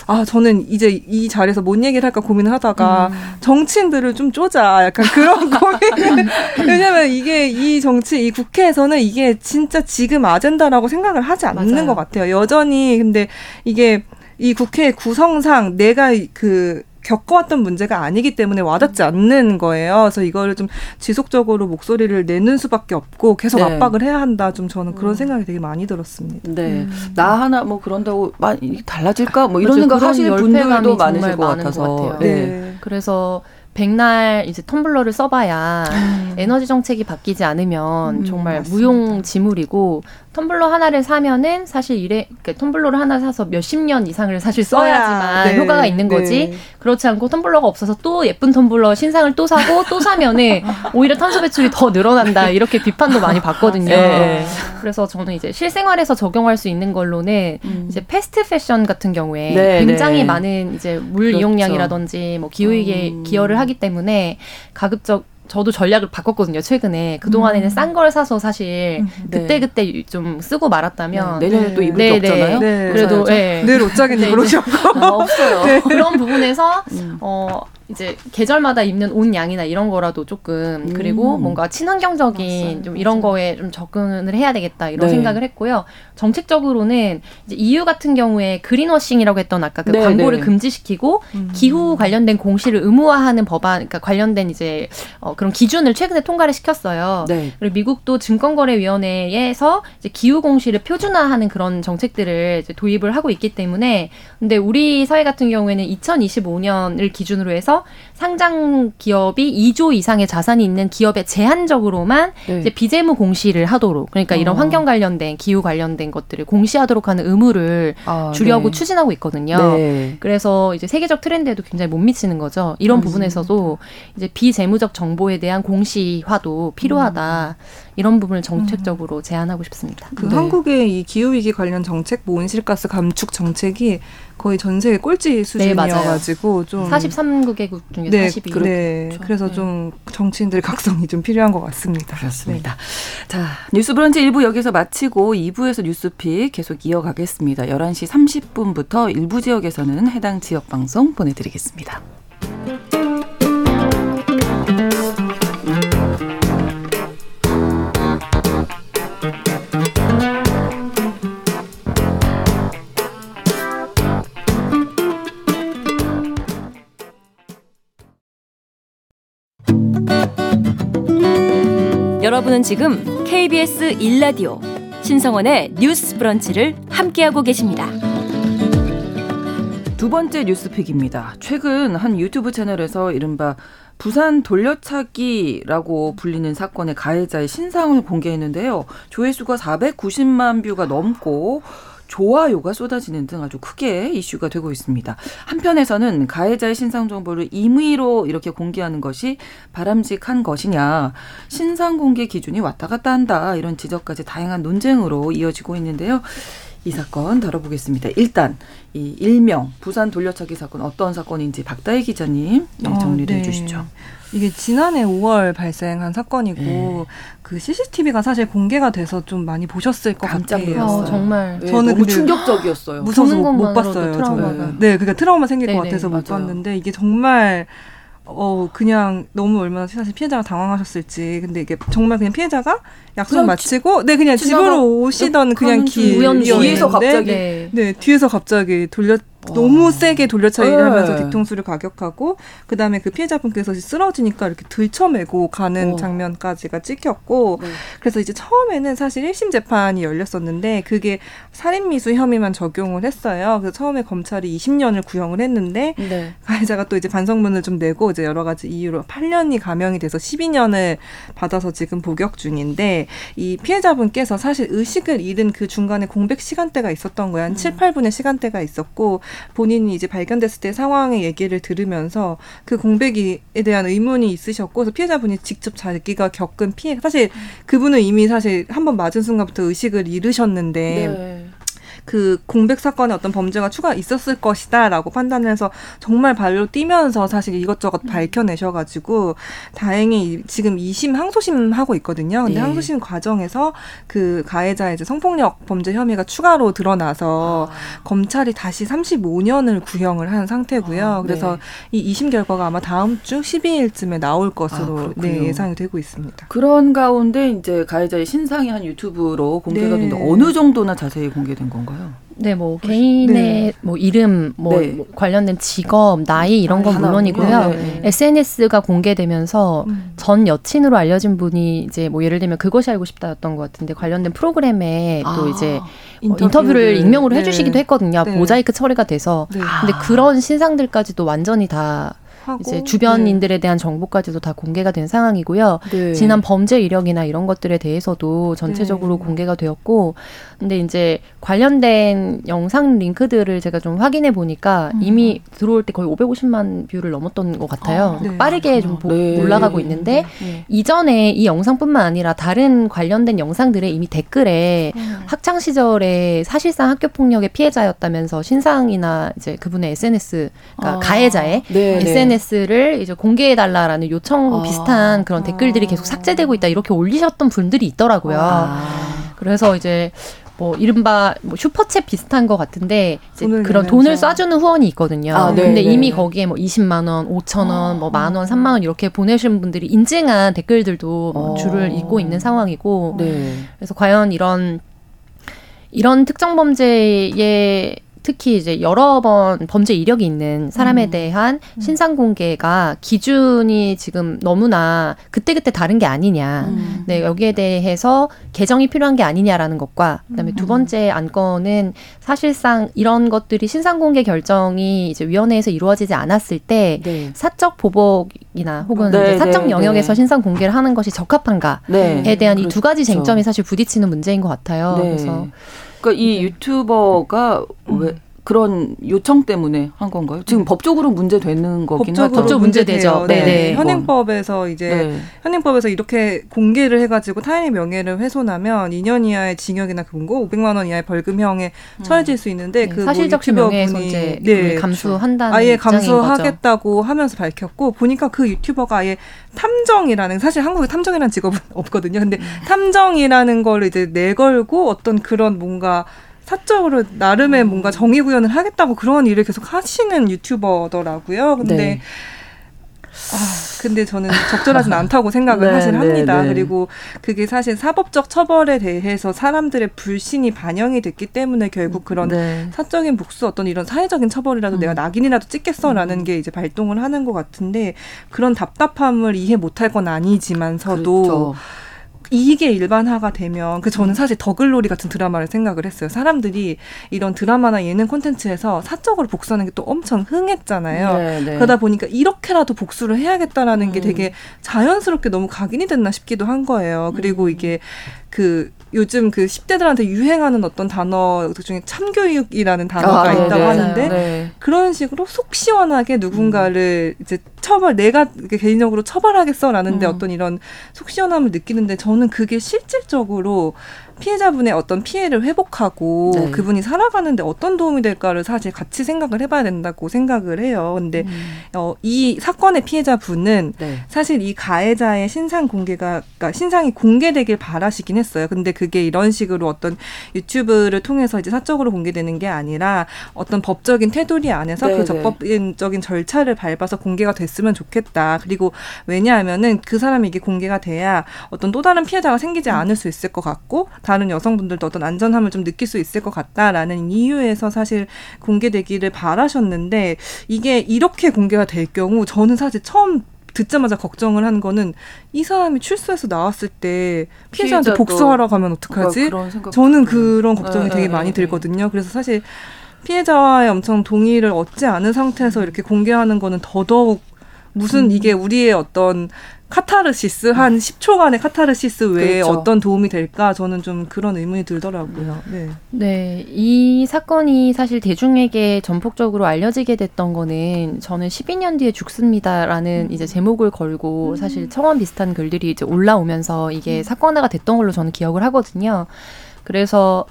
아 저는 이제 이 자리에서 뭔 얘기를 할까 고민을 하다가 음. 정치인들을 좀 쪼자 약간 그런 고민 왜냐면 이게 이 정치 이 국회에서는 이게 진짜 지금 아젠다라고 생각을 하지 않는 맞아요. 것 같아요 여전히 근데 이게 이 국회 구성상 내가 그 겪어왔던 문제가 아니기 때문에 와닿지 않는 거예요. 그래서 이거를 좀 지속적으로 목소리를 내는 수밖에 없고 계속 네. 압박을 해야 한다. 좀 저는 그런 음. 생각이 되게 많이 들었습니다. 네, 음. 나 하나 뭐 그런다고 많이 달라질까? 뭐 이런 생각 하시는 분들도 많으실 것 같아서. 것 같아요. 네. 네. 그래서 백날 이제 텀블러를 써봐야 음. 에너지 정책이 바뀌지 않으면 음, 정말 맞습니다. 무용지물이고 텀블러 하나를 사면은 사실 이래 그러니까 텀블러를 하나 사서 몇십 년 이상을 사실 써야지만 네. 효과가 있는 거지. 네. 그렇지 않고 텀블러가 없어서 또 예쁜 텀블러 신상을 또 사고 또 사면은 오히려 탄소 배출이 더 늘어난다 이렇게 비판도 많이 받거든요. 네. 그래서 저는 이제 실생활에서 적용할 수 있는 걸로는 음. 이제 패스트 패션 같은 경우에 네, 굉장히 네. 많은 이제 물 그렇죠. 이용량이라든지 뭐 기후위기에 음. 기여를 하기 때문에 가급적 저도 전략을 바꿨거든요 최근에 그 동안에는 음. 싼걸 사서 사실 음. 그때 그때 좀 쓰고 말았다면 네, 내년에 또 입을 네, 게 네. 없잖아요. 네, 그래도 네. 늘 옷장에 네, 그러셨고 어, 없어요. 네. 그런 부분에서 음. 어 이제 계절마다 입는 옷 양이나 이런 거라도 조금 그리고 음. 뭔가 친환경적인 맞아요. 좀 이런 거에 좀 접근을 해야 되겠다 이런 네. 생각을 했고요. 정책적으로는 이제 EU 같은 경우에 그린워싱이라고 했던 아까 그 네, 광고를 네. 금지시키고 음. 기후 관련된 공시를 의무화하는 법안, 그러니까 관련된 이제 어, 그런 기준을 최근에 통과를 시켰어요. 네. 그리고 미국도 증권거래위원회에서 이제 기후 공시를 표준화하는 그런 정책들을 이제 도입을 하고 있기 때문에 근데 우리 사회 같은 경우에는 2025년을 기준으로 해서 통해서 상장 기업이 2조 이상의 자산이 있는 기업에 제한적으로만 네. 이제 비재무 공시를 하도록 그러니까 이런 어. 환경 관련된 기후 관련된 것들을 공시하도록 하는 의무를 아, 주려고 네. 추진하고 있거든요. 네. 그래서 이제 세계적 트렌드에도 굉장히 못 미치는 거죠. 이런 부분에서도 이제 비재무적 정보에 대한 공시화도 필요하다. 이런 부분을 정책적으로 제안하고 싶습니다. 그 네. 한국의 이 기후 위기 관련 정책, 뭐 온실가스 감축 정책이 거의 전 세계 꼴찌 수준이어가지고 좀 43개국 중에 네, 42. 네. 그렇죠. 그래서 네. 좀 정치인들의 각성이 좀 필요한 것 같습니다. 그렇습니다. 자, 뉴스 브런치 1부 여기서 마치고 2부에서 뉴스픽 계속 이어가겠습니다. 11시 30분부터 일부 지역에서는 해당 지역 방송 보내드리겠습니다. 여러분은 지금 KBS 1라디오 신성원의 뉴스 브런치를 함께하고 계십니다. 두 번째 뉴스픽입니다. 최근 한 유튜브 채널에서 이른바 부산 돌려차기라고 불리는 사건의 가해자의 신상을 공개했는데요. 조회수가 490만 뷰가 넘고 좋아요가 쏟아지는 등 아주 크게 이슈가 되고 있습니다. 한편에서는 가해자의 신상 정보를 임의로 이렇게 공개하는 것이 바람직한 것이냐, 신상 공개 기준이 왔다 갔다 한다 이런 지적까지 다양한 논쟁으로 이어지고 있는데요. 이 사건 다뤄보겠습니다. 일단 이 일명 부산 돌려차기 사건 어떤 사건인지 박다희 기자님 네, 어, 정리를 네. 해주시죠. 이게 지난해 5월 발생한 사건이고 네. 그 CCTV가 사실 공개가 돼서 좀 많이 보셨을 것 깜짝 같아요. 어, 정말 네, 저는 너무 충격적이었어요. 무서워서 못, 봤어요. 저는. 네, 그러니까 트라우마 생길 것 네네, 같아서 못 맞아요. 봤는데 이게 정말 어 그냥 너무 얼마나 사실 피해자가 당황하셨을지 근데 이게 정말 그냥 피해자가 약속 그냥 마치고 네 그냥 집으로 오시던 그냥 길이었는데 뒤에서 갑자기 네. 네 뒤에서 갑자기 돌려 와. 너무 세게 돌려차기를 네. 하면서 뒤통수를 가격하고 그다음에 그 피해자분께서 쓰러지니까 이렇게 들쳐매고 가는 어. 장면까지가 찍혔고 네. 그래서 이제 처음에는 사실 1심 재판이 열렸었는데 그게 살인미수 혐의만 적용을 했어요. 그래서 처음에 검찰이 20년을 구형을 했는데 네. 가해자가 또 이제 반성문을 좀 내고 이제 여러 가지 이유로 8년이 감형이 돼서 12년을 받아서 지금 복역 중인데 이 피해자분께서 사실 의식을 잃은 그 중간에 공백 시간대가 있었던 거야. 한 7, 8분의 시간대가 있었고 본인이 이제 발견됐을 때 상황의 얘기를 들으면서 그 공백에 대한 의문이 있으셨고 그래서 피해자분이 직접 자기가 겪은 피해 사실 그분은 이미 사실 한 번 맞은 순간부터 의식을 잃으셨는데 네. 그 공백 사건에 어떤 범죄가 추가 있었을 것이다라고 판단해서 정말 발로 뛰면서 사실 이것저것 밝혀내셔가지고 다행히 이- 지금 2심 항소심 하고 있거든요. 근데 예. 항소심 과정에서 그 가해자의 이제 성폭력 범죄 혐의가 추가로 드러나서 아. 검찰이 다시 35년을 구형을 한 상태고요. 아, 그래서 네. 이 2심 결과가 아마 다음 주 12일쯤에 나올 아, 것으로 그렇군요. 네, 예상이 되고 있습니다. 그런 가운데 이제 가해자의 신상이 한 유튜브로 공개가 네. 됐는데 어느 정도나 자세히 공개된 건가요? 네, 뭐 개인의 네. 뭐 이름, 뭐, 네. 뭐 관련된 직업, 나이 이런 건 하나, 물론이고요. 네, 네. SNS가 공개되면서 음. 전 여친으로 알려진 분이 이제 뭐 예를 들면 그것이 알고 싶다였던 것 같은데 관련된 프로그램에 또 아. 이제 뭐 인터뷰를 익명으로 네. 해주시기도 했거든요. 네. 모자이크 처리가 돼서. 네. 아. 근데 그런 신상들까지도 완전히 다 하고, 이제 네. 주변인들에 대한 정보까지도 다 공개가 된 상황이고요. 네. 지난 범죄 이력이나 이런 것들에 대해서도 전체적으로 네. 공개가 되었고, 근데 이제 관련된 영상 링크들을 제가 좀 확인해 보니까 음. 이미 들어올 때 거의 550만 뷰를 넘었던 것 같아요. 아, 네. 빠르게 좀 보- 네. 올라가고 있는데 네. 이전에 이 영상뿐만 아니라 다른 관련된 영상들에 이미 댓글에 음. 학창 시절에 사실상 학교 폭력의 피해자였다면서 신상이나 이제 그분의 SNS, 그러니까 아. 가해자의 네, 네. SNS를 이제 공개해 달라라는 요청 아. 비슷한 그런 댓글들이 계속 삭제되고 있다 이렇게 올리셨던 분들이 있더라고요. 아. 그래서 이제 뭐 이른바 뭐 슈퍼챗 비슷한 것 같은데 돈을 그런 내면서. 돈을 쏴주는 후원이 있거든요. 아, 네, 근데 네. 이미 거기에 뭐 20만 원, 5천 원, 뭐만 원, 3만 원 이렇게 보내신 분들이 인증한 댓글들도 뭐 어. 줄을 잇고 있는 상황이고 네. 그래서 과연 이런 이런 특정 범죄에 특히 이제 여러 번 범죄 이력이 있는 사람에 음. 대한 음. 신상 공개가 기준이 지금 너무나 그때그때 다른 게 아니냐. 음. 네, 여기에 대해서 개정이 필요한 게 아니냐라는 것과 그다음에 두 음. 번째 안건은 사실상 이런 것들이 신상 공개 결정이 이제 위원회에서 이루어지지 않았을 때 네. 사적 보복이나 혹은 네, 사적 네, 영역에서 네. 신상 공개를 하는 것이 적합한가에 네. 대한 그렇죠. 이두 가지 쟁점이 사실 부딪히는 문제인 것 같아요. 네. 그래서 그러니까 이 유튜버가 음. 왜 그런 요청 때문에 한 건가요? 지금 네. 법적으로 문제되는 거긴 하죠. 법적 문제되죠. 네. 네. 네. 현행법에서 이제 네. 현행법에서 이렇게 공개를 해가지고 타인의 명예를 훼손하면 2년 이하의 징역이나 금고 500만 원 이하의 벌금형에 음. 처해질 수 있는데 네. 그 사실적 뭐 명예훼손죄 네. 감수한다는 아예 감수하겠다고 하면서 밝혔고 보니까 그 유튜버가 아예 탐정이라는 사실 한국에 탐정이라는 직업은 없거든요. 근데 음. 탐정이라는 걸 이제 내걸고 어떤 그런 뭔가 사적으로 나름의 음. 뭔가 정의 구현을 하겠다고 그런 일을 계속 하시는 유튜버더라고요. 근데 네. 아, 근데 저는 적절하진 않다고 생각을 네, 사실 합니다. 네, 네. 그리고 그게 사실 사법적 처벌에 대해서 사람들의 불신이 반영이 됐기 때문에 결국 그런 네. 사적인 복수 어떤 이런 사회적인 처벌이라도 음. 내가 낙인이라도 찍겠어라는 음. 게 이제 발동을 하는 것 같은데 그런 답답함을 이해 못할 건 아니지만서도 그렇죠. 이게 일반화가 되면 그 저는 음. 사실 더글로리 같은 드라마를 생각을 했어요. 사람들이 이런 드라마나 예능 콘텐츠에서 사적으로 복수하는 게 또 엄청 흥했잖아요. 네, 네. 그러다 보니까 이렇게라도 복수를 해야겠다라는 음. 게 되게 자연스럽게 너무 각인이 됐나 싶기도 한 거예요. 그리고 음. 이게 그 요즘 그 10대들한테 유행하는 어떤 단어 중에 참교육이라는 단어가 아, 있다고 하는데 네. 그런 식으로 속 시원하게 누군가를 음. 이제 처벌 내가 개인적으로 처벌하겠어라는데 음. 어떤 이런 속 시원함을 느끼는데 저는 그게 실질적으로 피해자분의 어떤 피해를 회복하고 네. 그분이 살아가는데 어떤 도움이 될까를 사실 같이 생각을 해봐야 된다고 생각을 해요. 근데 음. 어, 이 사건의 피해자분은 네. 사실 이 가해자의 신상 공개가 그러니까 신상이 공개되길 바라시긴 했어요. 근데 그게 이런 식으로 어떤 유튜브를 통해서 이제 사적으로 공개되는 게 아니라 어떤 법적인 테두리 안에서 네, 그 적법적인 절차를 밟아서 공개가 됐으면 좋겠다. 그리고 왜냐하면은 그 사람이 이게 공개가 돼야 어떤 또 다른 피해자가 생기지 않을 수 있을 것 같고 다른 여성분들도 어떤 안전함을 좀 느낄 수 있을 것 같다라는 이유에서 사실 공개되기를 바라셨는데 이게 이렇게 공개가 될 경우 저는 사실 처음 듣자마자 걱정을 한 거는 이 사람이 출소해서 나왔을 때 피해자한테 복수하러 가면 어떡하지? 저는 그런 걱정이 네, 되게 네, 많이 네. 들거든요. 그래서 사실 피해자와의 엄청 동의를 얻지 않은 상태에서 이렇게 공개하는 거는 더더욱 무슨 음. 이게 우리의 어떤 카타르시스 한 10초간의 카타르시스 외에 그렇죠. 어떤 도움이 될까 저는 좀 그런 의문이 들더라고요. 네. 네. 이 사건이 사실 대중에게 전폭적으로 알려지게 됐던 거는 저는 12년 뒤에 죽습니다라는 음. 이제 제목을 걸고 음. 사실 청원 비슷한 글들이 이제 올라오면서 이게 음. 사건화가 됐던 걸로 저는 기억을 하거든요. 그래서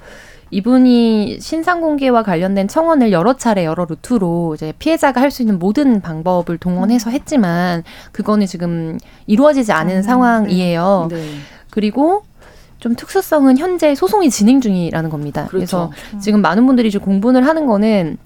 이분이 신상 공개와 관련된 청원을 여러 차례 여러 루트로 이제 피해자가 할 수 있는 모든 방법을 동원해서 음. 했지만 그거는 지금 이루어지지 않은 음, 상황이에요. 네. 네. 그리고 좀 특수성은 현재 소송이 진행 중이라는 겁니다. 그렇죠. 그래서 음. 지금 많은 분들이 이제 공분을 하는 거는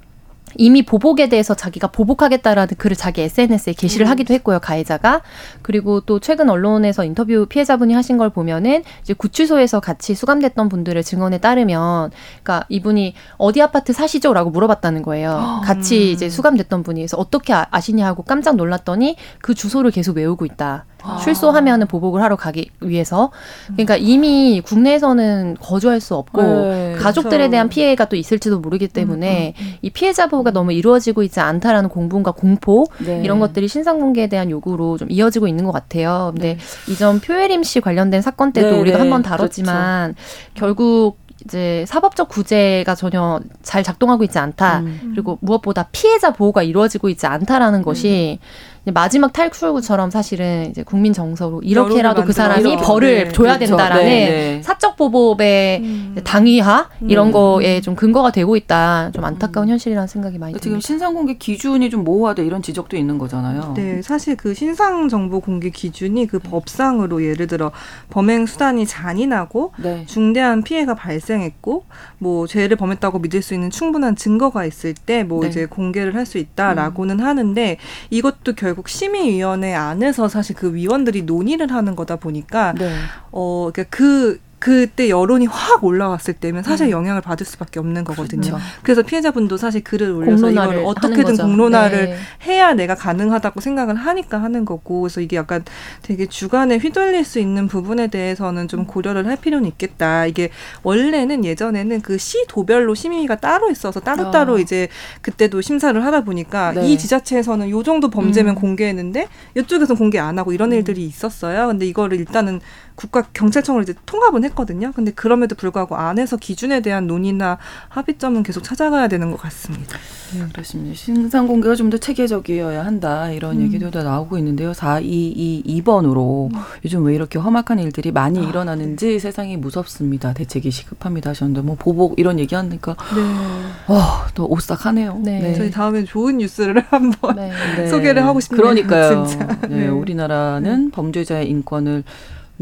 이미 보복에 대해서 자기가 보복하겠다라는 글을 자기 SNS에 게시를 음. 하기도 했고요, 가해자가. 그리고 또 최근 언론에서 인터뷰 피해자분이 하신 걸 보면은 이제 구치소에서 같이 수감됐던 분들의 증언에 따르면 그러니까 이분이 어디 아파트 사시죠라고 물어봤다는 거예요. 같이 음. 이제 수감됐던 분이 그래서 어떻게 아, 아시냐 하고 깜짝 놀랐더니 그 주소를 계속 외우고 있다. 아. 출소하면은 보복을 하러 가기 위해서 그러니까 이미 국내에서는 거주할 수 없고 네, 가족들에 그렇죠. 대한 피해가 또 있을지도 모르기 때문에 음, 음, 음. 이 피해자 보호가 너무 이루어지고 있지 않다라는 공분과 공포 네. 이런 것들이 신상 공개에 대한 요구로 좀 이어지고 있는 것 같아요. 근데 네. 이전 표혜림 씨 관련된 사건 때도 네, 우리가 한번 네. 다뤘지만 그렇죠. 결국 이제 사법적 구제가 전혀 잘 작동하고 있지 않다. 음. 그리고 무엇보다 피해자 보호가 이루어지고 있지 않다라는 것이 음. 마지막 탈출구처럼 사실은 이제 국민 정서로 이렇게라도 그 사람이. 벌을 네. 줘야 그렇죠. 된다라는 네, 네. 사적 보복의 음. 당위화 이런 음. 거에 좀 근거가 되고 있다. 좀 안타까운 음. 현실이라는 생각이 많이 듭니다. 지금 신상 공개 기준이 좀 모호하다 이런 지적도 있는 거잖아요. 네, 사실 그 신상 정보 공개 기준이 그 법상으로 예를 들어 범행 수단이 잔인하고 네. 중대한 피해가 발생했고 뭐 죄를 범했다고 믿을 수 있는 충분한 증거가 있을 때뭐 네. 이제 공개를 할 수 있다라고는 음. 하는데 이것도 결 결국 심의위원회 안에서 사실 그 위원들이 논의를 하는 거다 보니까 네. 어 그러니까 그 그때 여론이 확 올라왔을 때면 사실 음. 영향을 받을 수밖에 없는 거거든요. 그렇죠. 그래서 피해자분도 사실 글을 올려서 이걸 어떻게든 공론화를 네. 해야 내가 가능하다고 생각을 하니까 하는 거고 그래서 이게 약간 되게 주관에 휘둘릴 수 있는 부분에 대해서는 좀 고려를 할 필요는 있겠다. 이게 원래는 예전에는 그 시 도별로 심의가 따로 있어서 따로따로 어. 이제 그때도 심사를 하다 보니까 네. 이 지자체에서는 요 정도 범죄면 음. 공개했는데 이쪽에서 공개 안 하고 이런 음. 일들이 있었어요. 근데 이거를 일단은 국가 경찰청을 이제 통합은 했거든요. 근데 그럼에도 불구하고 안에서 기준에 대한 논의나 합의점은 계속 찾아가야 되는 것 같습니다. 네, 그렇습니다. 신상 공개가 좀 더 체계적이어야 한다 이런 음. 얘기도 다 나오고 있는데요. 4222번으로 음. 요즘 왜 이렇게 험악한 일들이 많이 아, 일어나는지 네. 세상이 무섭습니다. 대책이 시급합니다 하셨는데 뭐 보복 이런 얘기 하니까 네. 어, 더 오싹하네요. 네. 네. 저희 다음에 좋은 뉴스를 한번 네. 소개를 하고 싶네요. 그러니까요. 네, 우리나라는 범죄자의 인권을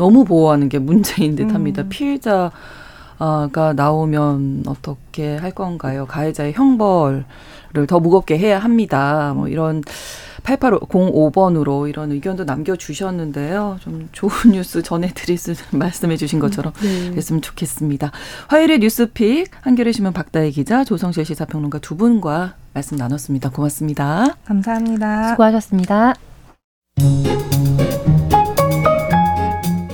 너무 보호하는 게 문제인 듯합니다. 음. 피해자 가 나오면 어떻게 할 건가요? 가해자의 형벌을 더 무겁게 해야 합니다. 뭐 이런 8805번으로 이런 의견도 남겨주셨는데요. 좀 좋은 뉴스 전해드릴 수, 말씀해 주신 것처럼 네. 됐으면 좋겠습니다. 화요일의 뉴스픽, 한겨레 신문 박다혜 기자, 조성실 시사평론가 두 분과 말씀 나눴습니다. 고맙습니다. 감사합니다. 수고하셨습니다.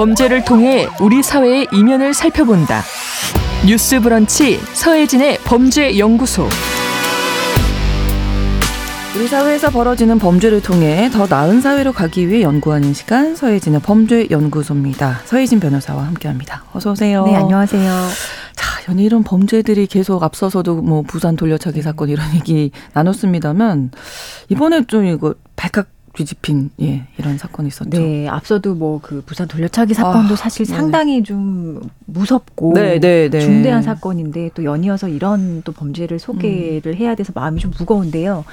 범죄를 통해 우리 사회의 이면을 살펴본다. 뉴스 브런치 서혜진의 범죄 연구소. 우리 사회에서 벌어지는 범죄를 통해 더 나은 사회로 가기 위해 연구하는 시간 서혜진의 범죄 연구소입니다. 서혜진 변호사와 함께합니다. 어서 오세요. 네, 안녕하세요. 자, 연일 이런 범죄들이 계속 앞서서도 뭐 부산 돌려차기 사건 이런 얘기 나눴습니다만 이번에 좀 이거 발칵 뒤집힌 예 이런 사건이 있었죠. 네, 앞서도 뭐 그 부산 돌려차기 사건도 아, 사실 네네. 상당히 좀 무섭고 네네네. 네, 네. 중대한 사건인데 또 연이어서 이런 또 범죄를 소개를 음. 해야 돼서 마음이 좀 무거운데요.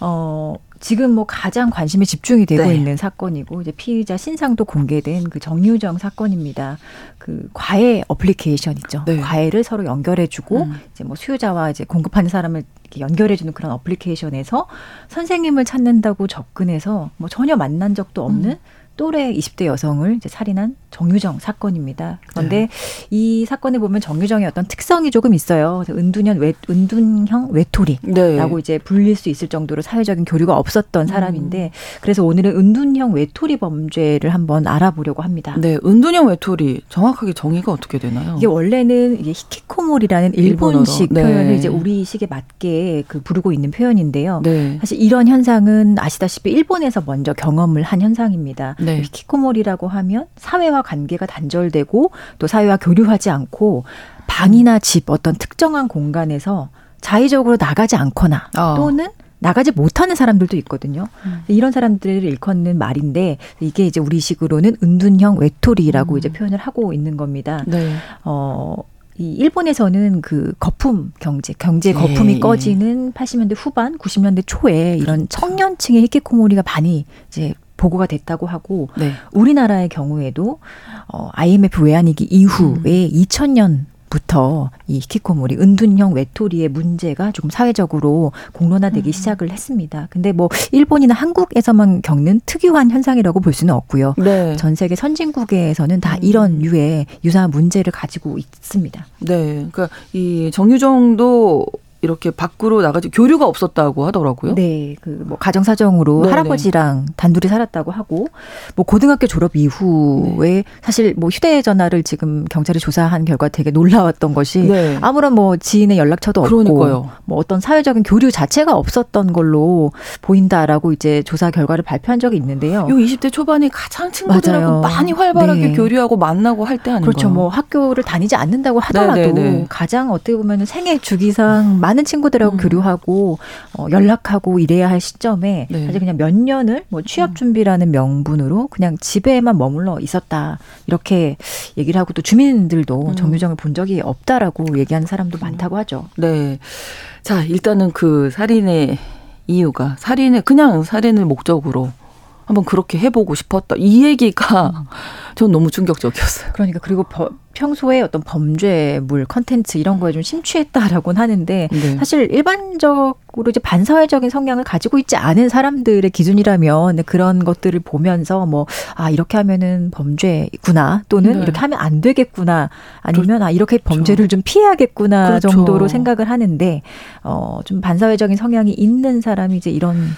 어 지금 뭐 가장 관심에 집중이 되고 네. 있는 사건이고 이제 피의자 신상도 공개된 그 정유정 사건입니다. 그 과외 어플리케이션 있죠. 네. 과외를 서로 연결해주고 음. 이제 뭐 수요자와 이제 공급하는 사람을 연결해주는 그런 어플리케이션에서 선생님을 찾는다고 접근해서 뭐 전혀 만난 적도 없는 음. 또래 20대 여성을 이제 살인한 정유정 사건입니다. 그런데 네. 이 사건에 보면 정유정의 어떤 특성이 조금 있어요. 은둔형 외 은둔형 외톨이라고 네. 이제 불릴 수 있을 정도로 사회적인 교류가 없었던 음. 사람인데 음. 그래서 오늘은 은둔형 외톨이 범죄를 한번 알아보려고 합니다. 네, 은둔형 외톨이 정확하게 정의가 어떻게 되나요? 이게 원래는 이게 히키코모리라는 일본식 네. 표현을 이제 우리식에 맞게 그 부르고 있는 표현인데요. 네. 사실 이런 현상은 아시다시피 일본에서 먼저 경험을 한 현상입니다. 네. 히키코모리라고 하면 사회와 관계가 단절되고 또 사회와 교류하지 않고 방이나 집 어떤 특정한 공간에서 자의적으로 나가지 않거나 어. 또는 나가지 못하는 사람들도 있거든요. 음. 이런 사람들을 일컫는 말인데 이게 이제 우리식으로는 은둔형 외톨이라고 음. 이제 표현을 하고 있는 겁니다. 네. 어. 이 일본에서는 그 거품 경제, 경제 거품이 네. 꺼지는 80년대 후반, 90년대 초에 이런 그렇죠. 청년층의 히키코모리가 많이 이제 보고가 됐다고 하고 네. 우리나라의 경우에도 어, IMF 외환위기 이후에 음. 2000년 부터 이 히키코모리 은둔형 외톨이의 문제가 조금 사회적으로 공론화되기 음. 시작을 했습니다. 근데 뭐 일본이나 한국에서만 겪는 특유한 현상이라고 볼 수는 없고요. 네. 전 세계 선진국에서는 다 음. 이런 유의 유사한 문제를 가지고 있습니다. 네. 그러니까 이 정유정도 이렇게 밖으로 나가지 교류가 없었다고 하더라고요. 네, 그 뭐 가정 사정으로 네네. 할아버지랑 단둘이 살았다고 하고 뭐 고등학교 졸업 이후에 네. 사실 뭐 휴대전화를 지금 경찰이 조사한 결과 되게 놀라웠던 것이 네. 아무런 뭐 지인의 연락처도 그러니까요. 없고 뭐 어떤 사회적인 교류 자체가 없었던 걸로 보인다라고 이제 조사 결과를 발표한 적이 있는데요. 요 20대 초반이 가장 친구들하고 맞아요. 많이 활발하게 네. 교류하고 만나고 할 때 아닌가요? 그렇죠. 뭐 학교를 다니지 않는다고 하더라도 네네네. 가장 어떻게 보면 생애 주기상 많은 친구들하고 음. 교류하고 어, 연락하고 이래야 할 시점에 네. 사실 그냥 몇 년을 뭐 취업 음. 준비라는 명분으로 그냥 집에만 머물러 있었다 이렇게 얘기를 하고 또 주민들도 음. 정유정을 본 적이 없다라고 얘기하는 사람도 많다고 하죠. 네. 자 일단은 그 살인의 이유가 살인의 그냥 살인을 목적으로 한번 그렇게 해보고 싶었다. 이 얘기가 음. 전 너무 충격적이었어요. 그러니까 그리고 버, 평소에 어떤 범죄물 컨텐츠 이런 거에 좀 심취했다라고는 하는데 네. 사실 일반적으로 이제 반사회적인 성향을 가지고 있지 않은 사람들의 기준이라면 그런 것들을 보면서 뭐 아 이렇게 하면은 범죄구나 또는 네. 이렇게 하면 안 되겠구나 아니면 아 이렇게 그렇죠. 범죄를 좀 피해야겠구나 그렇죠. 정도로 생각을 하는데 어 좀 반사회적인 성향이 있는 사람이 이제 이런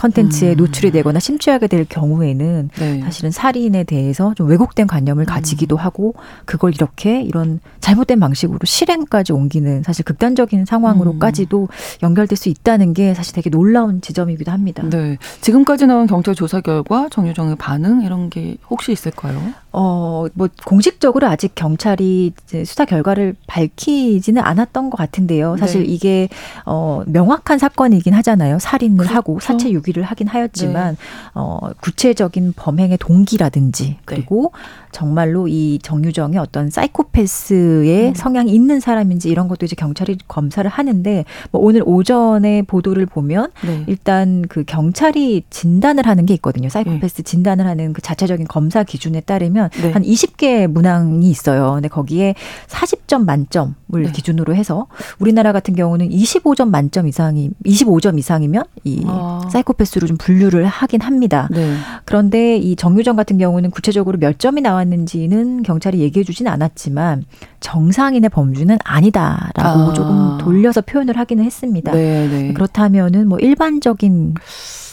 컨텐츠에 음. 노출이 되거나 심취하게 될 경우에는 네. 사실은 살인에 대해서 좀 왜곡된 관념을 음. 가지기도 하고 그걸 이렇게 이런 잘못된 방식으로 실행까지 옮기는 사실 극단적인 상황으로까지도 음. 연결될 수 있다는 게 사실 되게 놀라운 지점이기도 합니다. 네. 지금까지 나온 경찰 조사 결과 정유정의 반응 이런 게 혹시 있을까요? 어, 뭐 공식적으로 아직 경찰이 수사 결과를 밝히지는 않았던 것 같은데요. 사실 네. 이게 어 명확한 사건이긴 하잖아요. 살인을 그렇죠. 하고 사체 유기 유기를 하긴 하였지만 네. 어, 구체적인 범행의 동기라든지 네. 그리고 네. 정말로 이 정유정이 어떤 사이코패스의 음. 성향이 있는 사람인지 이런 것도 이제 경찰이 검사를 하는데 뭐 오늘 오전에 보도를 보면 네. 일단 그 경찰이 진단을 하는 게 있거든요. 사이코패스 네. 진단을 하는 그 자체적인 검사 기준에 따르면 네. 한 20개 문항이 있어요. 근데 거기에 40점 만점을 네. 기준으로 해서 우리나라 같은 경우는 25점 만점 이상이 25점 이상이면 이 아. 사이코 패스로 좀 분류를 하긴 합니다. 네. 그런데 이 정유정 같은 경우는 구체적으로 몇 점이 나왔는지는 경찰이 얘기해 주진 않았지만 정상인의 범주는 아니다라고 아. 조금 돌려서 표현을 하기는 했습니다. 네네. 네. 그렇다면은 뭐 일반적인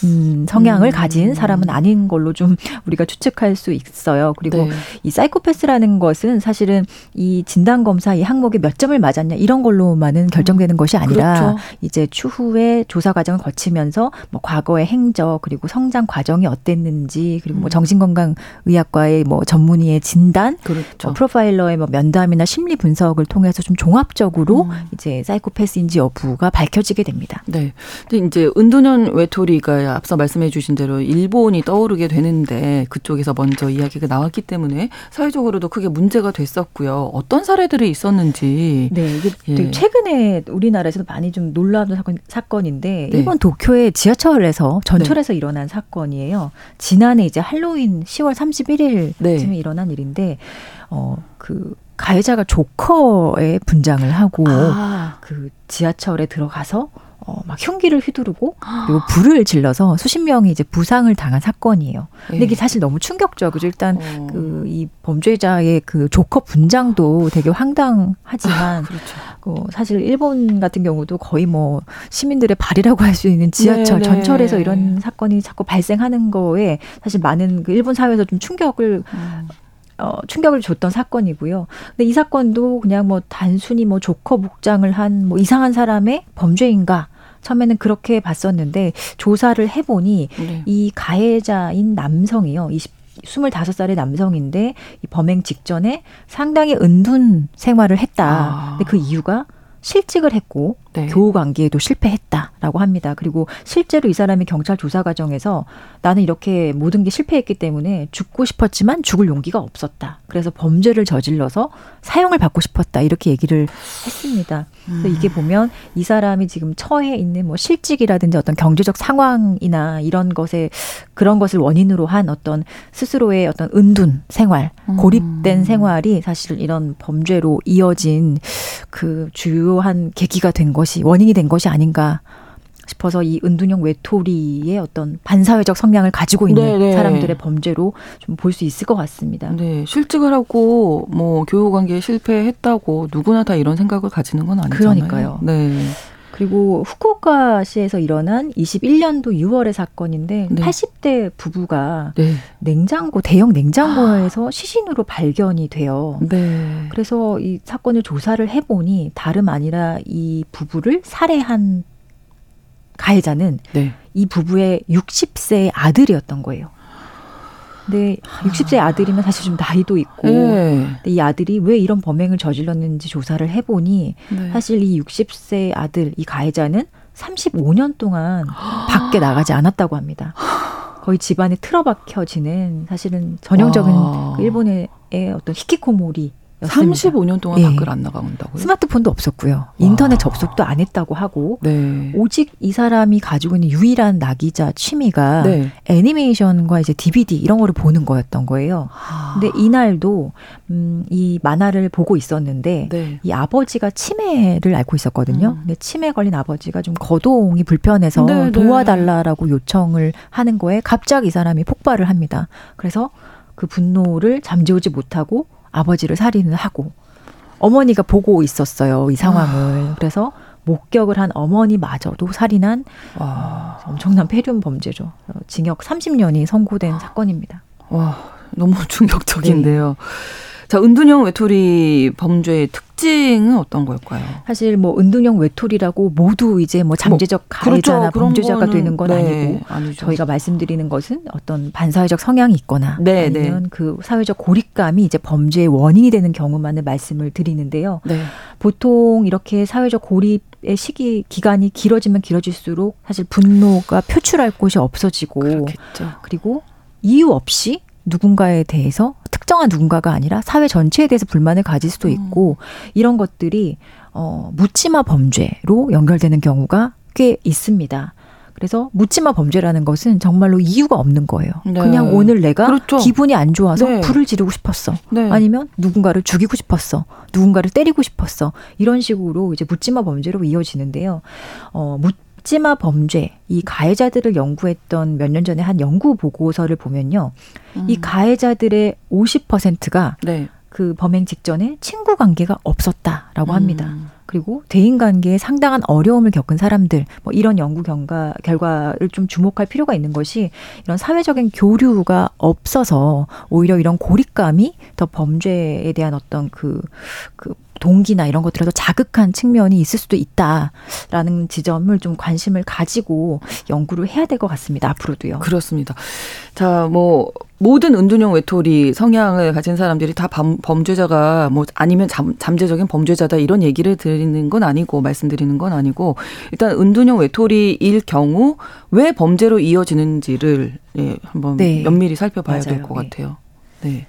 음, 성향을 음. 가진 사람은 아닌 걸로 좀 우리가 추측할 수 있어요. 그리고 네. 이 사이코패스라는 것은 사실은 이 진단 검사 이 항목에 몇 점을 맞았냐 이런 걸로만은 결정되는 음. 것이 아니라 그렇죠. 이제 추후에 조사 과정을 거치면서 뭐 과거의 행적 그리고 성장 과정이 어땠는지 그리고 뭐 음. 정신건강 의학과의 뭐 전문의의 진단, 그렇죠. 뭐 프로파일러의 뭐 면담이나 심리 분석을 통해서 좀 종합적으로 음. 이제 사이코패스인지 여부가 밝혀지게 됩니다. 네. 근데 이제 은둔형 외톨이가 앞서 말씀해 주신 대로 일본이 떠오르게 되는데 그쪽에서 먼저 이야기가 나왔기 때문에 사회적으로도 크게 문제가 됐었고요. 어떤 사례들이 있었는지. 네, 이게 예. 최근에 우리나라에서도 많이 좀 놀라운 사건, 사건인데 네. 일본 도쿄의 지하철에서 전철에서 네. 일어난 사건이에요. 지난해 이제 할로윈 10월 31일쯤에 네. 일어난 일인데 어그 가해자가 조커의 분장을 하고 아. 그 지하철에 들어가서 어, 막 흉기를 휘두르고 그리고 불을 질러서 수십 명이 이제 부상을 당한 사건이에요. 근데 이게 예. 사실 너무 충격적이죠. 일단 어. 그이 범죄자의 그 조커 분장도 되게 황당하지만 아, 그렇죠. 어, 사실 일본 같은 경우도 거의 뭐 시민들의 발이라고 할 수 있는 지하철 네네. 전철에서 이런 사건이 자꾸 발생하는 거에 사실 많은 그 일본 사회에서 좀 충격을 음. 어, 충격을 줬던 사건이고요. 근데 이 사건도 그냥 뭐 단순히 뭐 조커 복장을 한 뭐 이상한 사람의 범죄인가 처음에는 그렇게 봤었는데 조사를 해보니 네. 이 가해자인 남성이요. 20 25살의 남성인데 이 범행 직전에 상당히 은둔 생활을 했다. 아. 근데 그 이유가 실직을 했고 네. 교우 관계에도 실패했다라고 합니다. 그리고 실제로 이 사람이 경찰 조사 과정에서 나는 이렇게 모든 게 실패했기 때문에 죽고 싶었지만 죽을 용기가 없었다. 그래서 범죄를 저질러서 사형을 받고 싶었다. 이렇게 얘기를 했습니다. 그래서 이게 음. 보면 이 사람이 지금 처해 있는 뭐 실직이라든지 어떤 경제적 상황이나 이런 것에 그런 것을 원인으로 한 어떤 스스로의 어떤 은둔 생활, 음. 고립된 생활이 사실 이런 범죄로 이어진 그 주요한 계기가 된 것이 것이 원인이 된 것이 아닌가 싶어서 이 은둔형 외톨이의 어떤 반사회적 성향을 가지고 있는 네네. 네. 사람들의 범죄로 좀 볼 수 있을 것 같습니다. 네, 실직을 하고 뭐 교우 관계에 실패했다고 누구나 다 이런 생각을 가지는 건 아니잖아요. 그러니까요. 네. 그리고 후쿠오카시에서 일어난 21년도 6월의 사건인데 네. 80대 부부가 네. 냉장고 대형 냉장고에서 아. 시신으로 발견이 돼요. 네. 그래서 이 사건을 조사를 해보니 다름 아니라 이 부부를 살해한 가해자는 네. 이 부부의 60세 아들이었던 거예요. 근데 60세 아들이면 사실 좀 나이도 있고 네. 근데 이 아들이 왜 이런 범행을 저질렀는지 조사를 해보니 네. 사실 이 60세 아들 이 가해자는 35년 동안 밖에 나가지 않았다고 합니다. 거의 집안에 틀어박혀지는 사실은 전형적인 아. 그 일본의 어떤 히키코모리 35년 동안 예. 밖을 안 나가온다고요? 스마트폰도 없었고요. 인터넷 와. 접속도 안 했다고 하고 네. 오직 이 사람이 가지고 있는 유일한 낙이자 취미가 네. 애니메이션과 이제 DVD 이런 거를 보는 거였던 거예요. 아. 근데 이날도 음, 이 만화를 보고 있었는데 네. 이 아버지가 치매를 앓고 있었거든요. 음. 근데 치매 걸린 아버지가 좀 거동이 불편해서 네, 네. 도와달라라고 요청을 하는 거에 갑자기 이 사람이 폭발을 합니다. 그래서 그 분노를 잠재우지 못하고 아버지를 살인을 하고 어머니가 보고 있었어요 이 상황을 아. 그래서 목격을 한 어머니마저도 살인한 와. 엄청난 폐륜 범죄죠 징역 30년이 선고된 사건입니다. 와 너무 충격적인데요. 네. 자, 은둔형 외톨이 범죄의 특징은 어떤 걸까요? 사실 뭐 은둔형 외톨이라고 모두 이제 뭐 잠재적 뭐, 가해자나 그렇죠. 범죄자가 되는 건 네, 아니고 아니죠. 저희가 말씀드리는 것은 어떤 반사회적 성향이 있거나 네, 네. 아니면 네. 그 사회적 고립감이 이제 범죄의 원인이 되는 경우만을 말씀을 드리는데요. 네. 보통 이렇게 사회적 고립 의 시기 기간이 길어지면 길어질수록 사실 분노가 표출할 곳이 없어지고 그렇겠죠. 그리고 이유 없이 누군가에 대해서 특정한 누군가가 아니라 사회 전체에 대해서 불만을 가질 수도 음. 있고 음. 이런 것들이 어 묻지마 범죄로 연결되는 경우가 꽤 있습니다. 그래서 묻지마 범죄라는 것은 정말로 이유가 없는 거예요. 네. 그냥 오늘 내가 그렇죠. 기분이 안 좋아서 네. 불을 지르고 싶었어. 네. 아니면 누군가를 죽이고 싶었어. 누군가를 때리고 싶었어. 이런 식으로 이제 묻지마 범죄로 이어지는데요. 어, 묻 묻지마 범죄 이 가해자들을 연구했던 몇 년 전에 한 연구 보고서를 보면요. 음. 이 가해자들의 50%가 네. 그 범행 직전에 친구 관계가 없었다라고 합니다. 음. 그리고 대인 관계에 상당한 어려움을 겪은 사람들 뭐 이런 연구 경과 결과를 좀 주목할 필요가 있는 것이 이런 사회적인 교류가 없어서 오히려 이런 고립감이 더 범죄에 대한 어떤 그그 그 동기나 이런 것들에서 자극한 측면이 있을 수도 있다라는 지점을 좀 관심을 가지고 연구를 해야 될 것 같습니다. 앞으로도요. 그렇습니다. 자, 뭐 모든 은둔형 외톨이 성향을 가진 사람들이 다 범, 범죄자가 뭐 아니면 잠, 잠재적인 범죄자다 이런 얘기를 드리는 건 아니고 말씀드리는 건 아니고 일단 은둔형 외톨이일 경우 왜 범죄로 이어지는지를 예, 한번 네. 면밀히 살펴봐야 될 것 같아요. 네.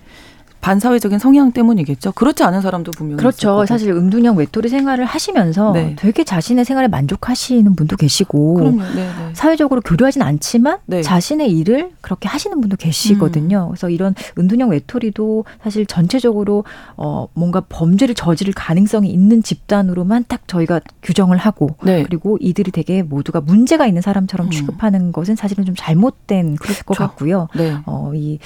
반사회적인 성향 때문이겠죠. 그렇지 않은 사람도 분명히 그렇죠. 사실 은둔형 외톨이 생활을 하시면서 네. 되게 자신의 생활에 만족하시는 분도 계시고 네, 네. 사회적으로 교류하진 않지만 네. 자신의 일을 그렇게 하시는 분도 계시거든요. 음. 그래서 이런 은둔형 외톨이도 사실 전체적으로 어 뭔가 범죄를 저지를 가능성이 있는 집단으로만 딱 저희가 규정을 하고 네. 그리고 이들이 되게 모두가 문제가 있는 사람처럼 음. 취급하는 것은 사실은 좀 잘못된 그렇죠. 것 같고요. 네. 어이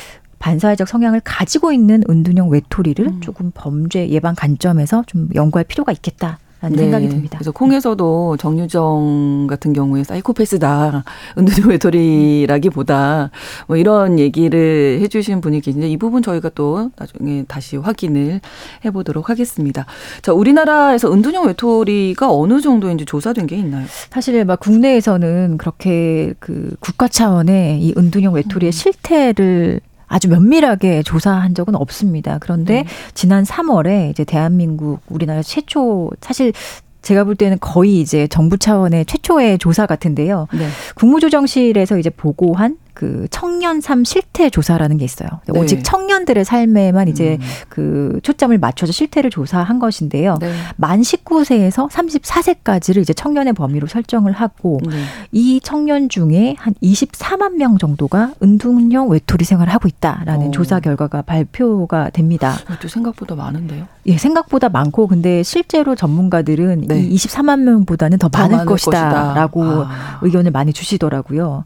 반사회적 성향을 가지고 있는 은둔형 외톨이를 음. 조금 범죄 예방 관점에서 좀 연구할 필요가 있겠다. 라는 네. 생각이 듭니다. 그래서 콩에서도 정유정 같은 경우에 사이코패스다. 은둔형 외톨이라기보다 뭐 이런 얘기를 해주신 분이 계신데 이 부분 저희가 또 나중에 다시 확인을 해보도록 하겠습니다. 자, 우리나라에서 은둔형 외톨이가 어느 정도인지 조사된 게 있나요? 사실 막 국내에서는 그렇게 그 국가 차원의 이 은둔형 외톨이의 음. 실태를 아주 면밀하게 조사한 적은 없습니다. 그런데 음. 지난 3월에 이제 대한민국 우리나라 최초 사실 제가 볼 때는 거의 이제 정부 차원의 최초의 조사 같은데요. 네. 국무조정실에서 이제 보고한 그 청년 삶 실태 조사라는 게 있어요. 네. 오직 청년들의 삶에만 이제 음. 그 초점을 맞춰서 실태를 조사한 것인데요. 네. 만 19세에서 34세까지를 이제 청년의 범위로 설정을 하고 네. 이 청년 중에 한 24만 명 정도가 은둔형 외톨이 생활을 하고 있다라는 오. 어. 조사 결과가 발표가 됩니다. 또 생각보다 많은데요? 예, 생각보다 많고 근데 실제로 전문가들은 네. 이 24만 명보다는 더, 더 많을, 많을 것이다라고 것이다. 아. 의견을 많이 주시더라고요.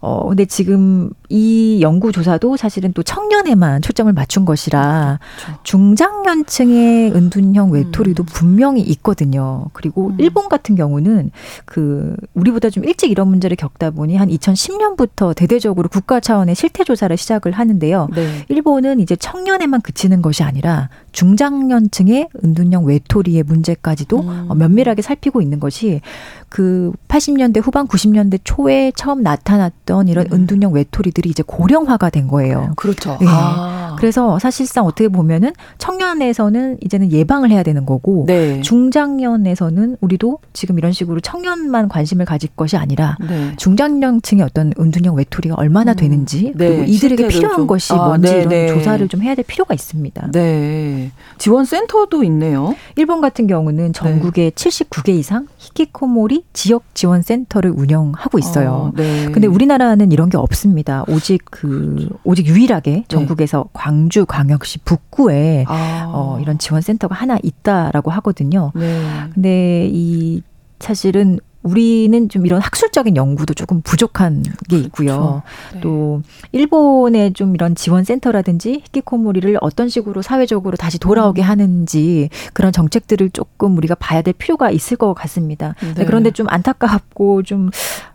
어, 근데 지금 이 연구 조사도 사실은 또 청년에만 초점을 맞춘 것이라 그렇죠. 중장년층의 은둔형 외톨이도 음. 분명히 있거든요. 그리고 음. 일본 같은 경우는 그 우리보다 좀 일찍 이런 문제를 겪다 보니 한 2010년부터 대대적으로 국가 차원의 실태 조사를 시작을 하는데요. 네. 일본은 이제 청년에만 그치는 것이 아니라 중장년층의 은둔형 외톨이의 문제까지도 음. 어, 면밀하게 살피고 있는 것이 그 80년대 후반 90년대 초에 처음 나타났던 이런 음. 은둔형 외톨이들이 이제 고령화가 된 거예요. 그렇죠. 네. 아. 그래서 사실상 어떻게 보면은 청년에서는 이제는 예방을 해야 되는 거고 네. 중장년에서는 우리도 지금 이런 식으로 청년만 관심을 가질 것이 아니라 네. 중장년층의 어떤 은둔형 외톨이가 얼마나 음. 되는지 네. 그리고 이들에게 필요한 좀. 것이 아, 뭔지 네, 이런 네. 조사를 좀 해야 될 필요가 있습니다. 네. 지원 센터도 있네요. 일본 같은 경우는 전국에 79개 이상 히키코모리 지역 지원 센터를 운영하고 있어요. 어, 네. 근데 우리나라는 이런 게 없습니다. 오직 그 오직 유일하게 네. 전국에서 네. 광주 광역시 북구에 아. 어, 이런 지원 센터가 하나 있다라고 하거든요. 네. 근데 이 사실은 우리는 좀 이런 학술적인 연구도 조금 부족한 게 그렇죠. 있고요. 네. 또 일본의 좀 이런 지원 센터라든지 히키코모리를 어떤 식으로 사회적으로 다시 돌아오게 음. 하는지 그런 정책들을 조금 우리가 봐야 될 필요가 있을 것 같습니다. 네. 그런데 좀 안타깝고 좀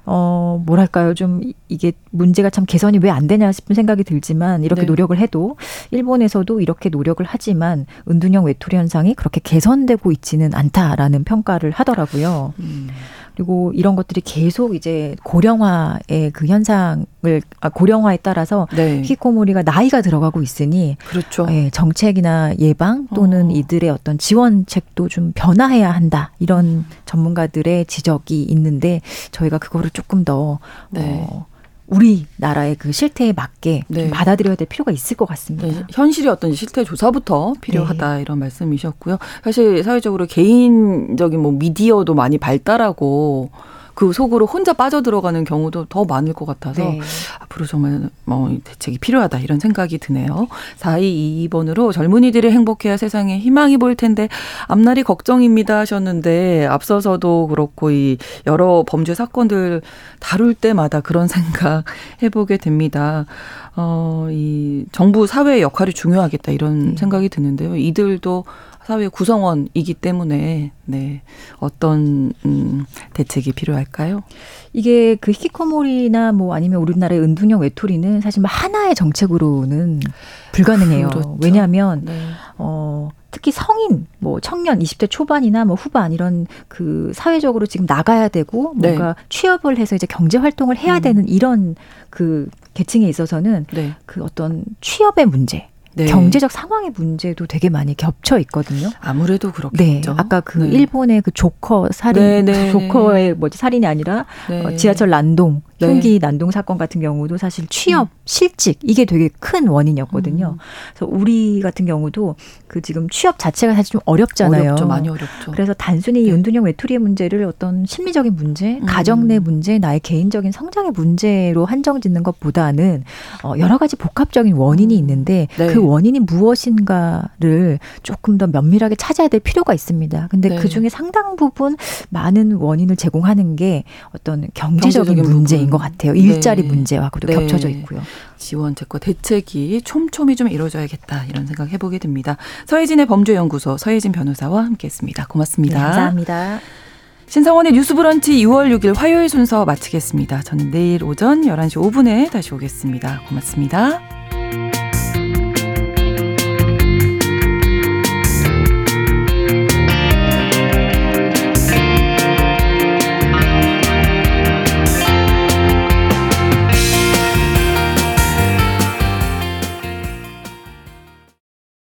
어, 뭐랄까요. 좀 이게 문제가 참 개선이 왜 안 되냐 싶은 생각이 들지만 이렇게 네. 노력을 해도 일본에서도 이렇게 노력을 하지만 은둔형 외톨이 현상이 그렇게 개선되고 있지는 않다라는 평가를 하더라고요. 음. 그리고 이런 것들이 계속 이제 고령화의 그 현상을 아, 고령화에 따라서 네. 히코모리가 나이가 들어가고 있으니 그렇죠. 예, 정책이나 예방 또는 어. 이들의 어떤 지원책도 좀 변화해야 한다 이런 전문가들의 지적이 있는데 저희가 그거를 조금 더 네. 어, 우리나라의 그 실태에 맞게 네. 받아들여야 될 필요가 있을 것 같습니다. 네, 현실의 어떤 실태 조사부터 필요하다 네. 이런 말씀이셨고요. 사실 사회적으로 개인적인 뭐 미디어도 많이 발달하고 그 속으로 혼자 빠져들어가는 경우도 더 많을 것 같아서 네. 앞으로 정말 뭐 대책이 필요하다 이런 생각이 드네요. 4222번으로 젊은이들이 행복해야 세상에 희망이 보일 텐데 앞날이 걱정입니다 하셨는데 앞서서도 그렇고 이 여러 범죄 사건들 다룰 때마다 그런 생각 해보게 됩니다. 어, 이 정부 사회의 역할이 중요하겠다 이런 네. 생각이 드는데요. 이들도 사회 구성원이기 때문에 네 어떤 음, 대책이 필요할까요? 이게 그 히키코모리나 뭐 아니면 우리나라의 은둔형 외톨이는 사실 뭐 하나의 정책으로는 불가능해요. 그렇죠. 왜냐하면 네. 어. 특히 성인, 뭐 청년, 20대 초반이나 뭐 후반 이런 그 사회적으로 지금 나가야 되고 뭔가 네. 취업을 해서 이제 경제 활동을 해야 음. 되는 이런 그 계층에 있어서는 네. 그 어떤 취업의 문제, 네. 경제적 상황의 문제도 되게 많이 겹쳐 있거든요. 아무래도 그렇겠죠. 네. 아까 그 네. 일본의 그 조커 살인, 네, 네. 조커의 뭐지 살인이 아니라 네. 어, 지하철 난동 네. 흉기 난동 사건 같은 경우도 사실 취업, 음. 실직 이게 되게 큰 원인이었거든요. 음. 그래서 우리 같은 경우도 그 지금 취업 자체가 사실 좀 어렵잖아요. 어렵죠, 많이 어렵죠. 그래서 단순히 네. 은둔형 외톨이의 문제를 어떤 심리적인 문제, 음. 가정 내 문제, 나의 개인적인 성장의 문제로 한정짓는 것보다는 어, 여러 가지 복합적인 원인이 음. 있는데 네. 그 원인이 무엇인가를 조금 더 면밀하게 찾아야 될 필요가 있습니다. 근데 네. 그 중에 상당 부분 많은 원인을 제공하는 게 어떤 경제적인, 경제적인 문제. 문제인 것 같아요. 일자리 네. 문제와도 네. 겹쳐져 있고요. 지원책과 대책이 촘촘히 좀 이루어져야겠다 이런 생각 해보게 됩니다. 서혜진의 범죄연구소 서혜진 변호사와 함께했습니다. 고맙습니다. 네, 감사합니다. 신성원의 뉴스브런치 6월 6일 화요일 순서 마치겠습니다. 저는 내일 오전 11시 5분에 다시 오겠습니다. 고맙습니다.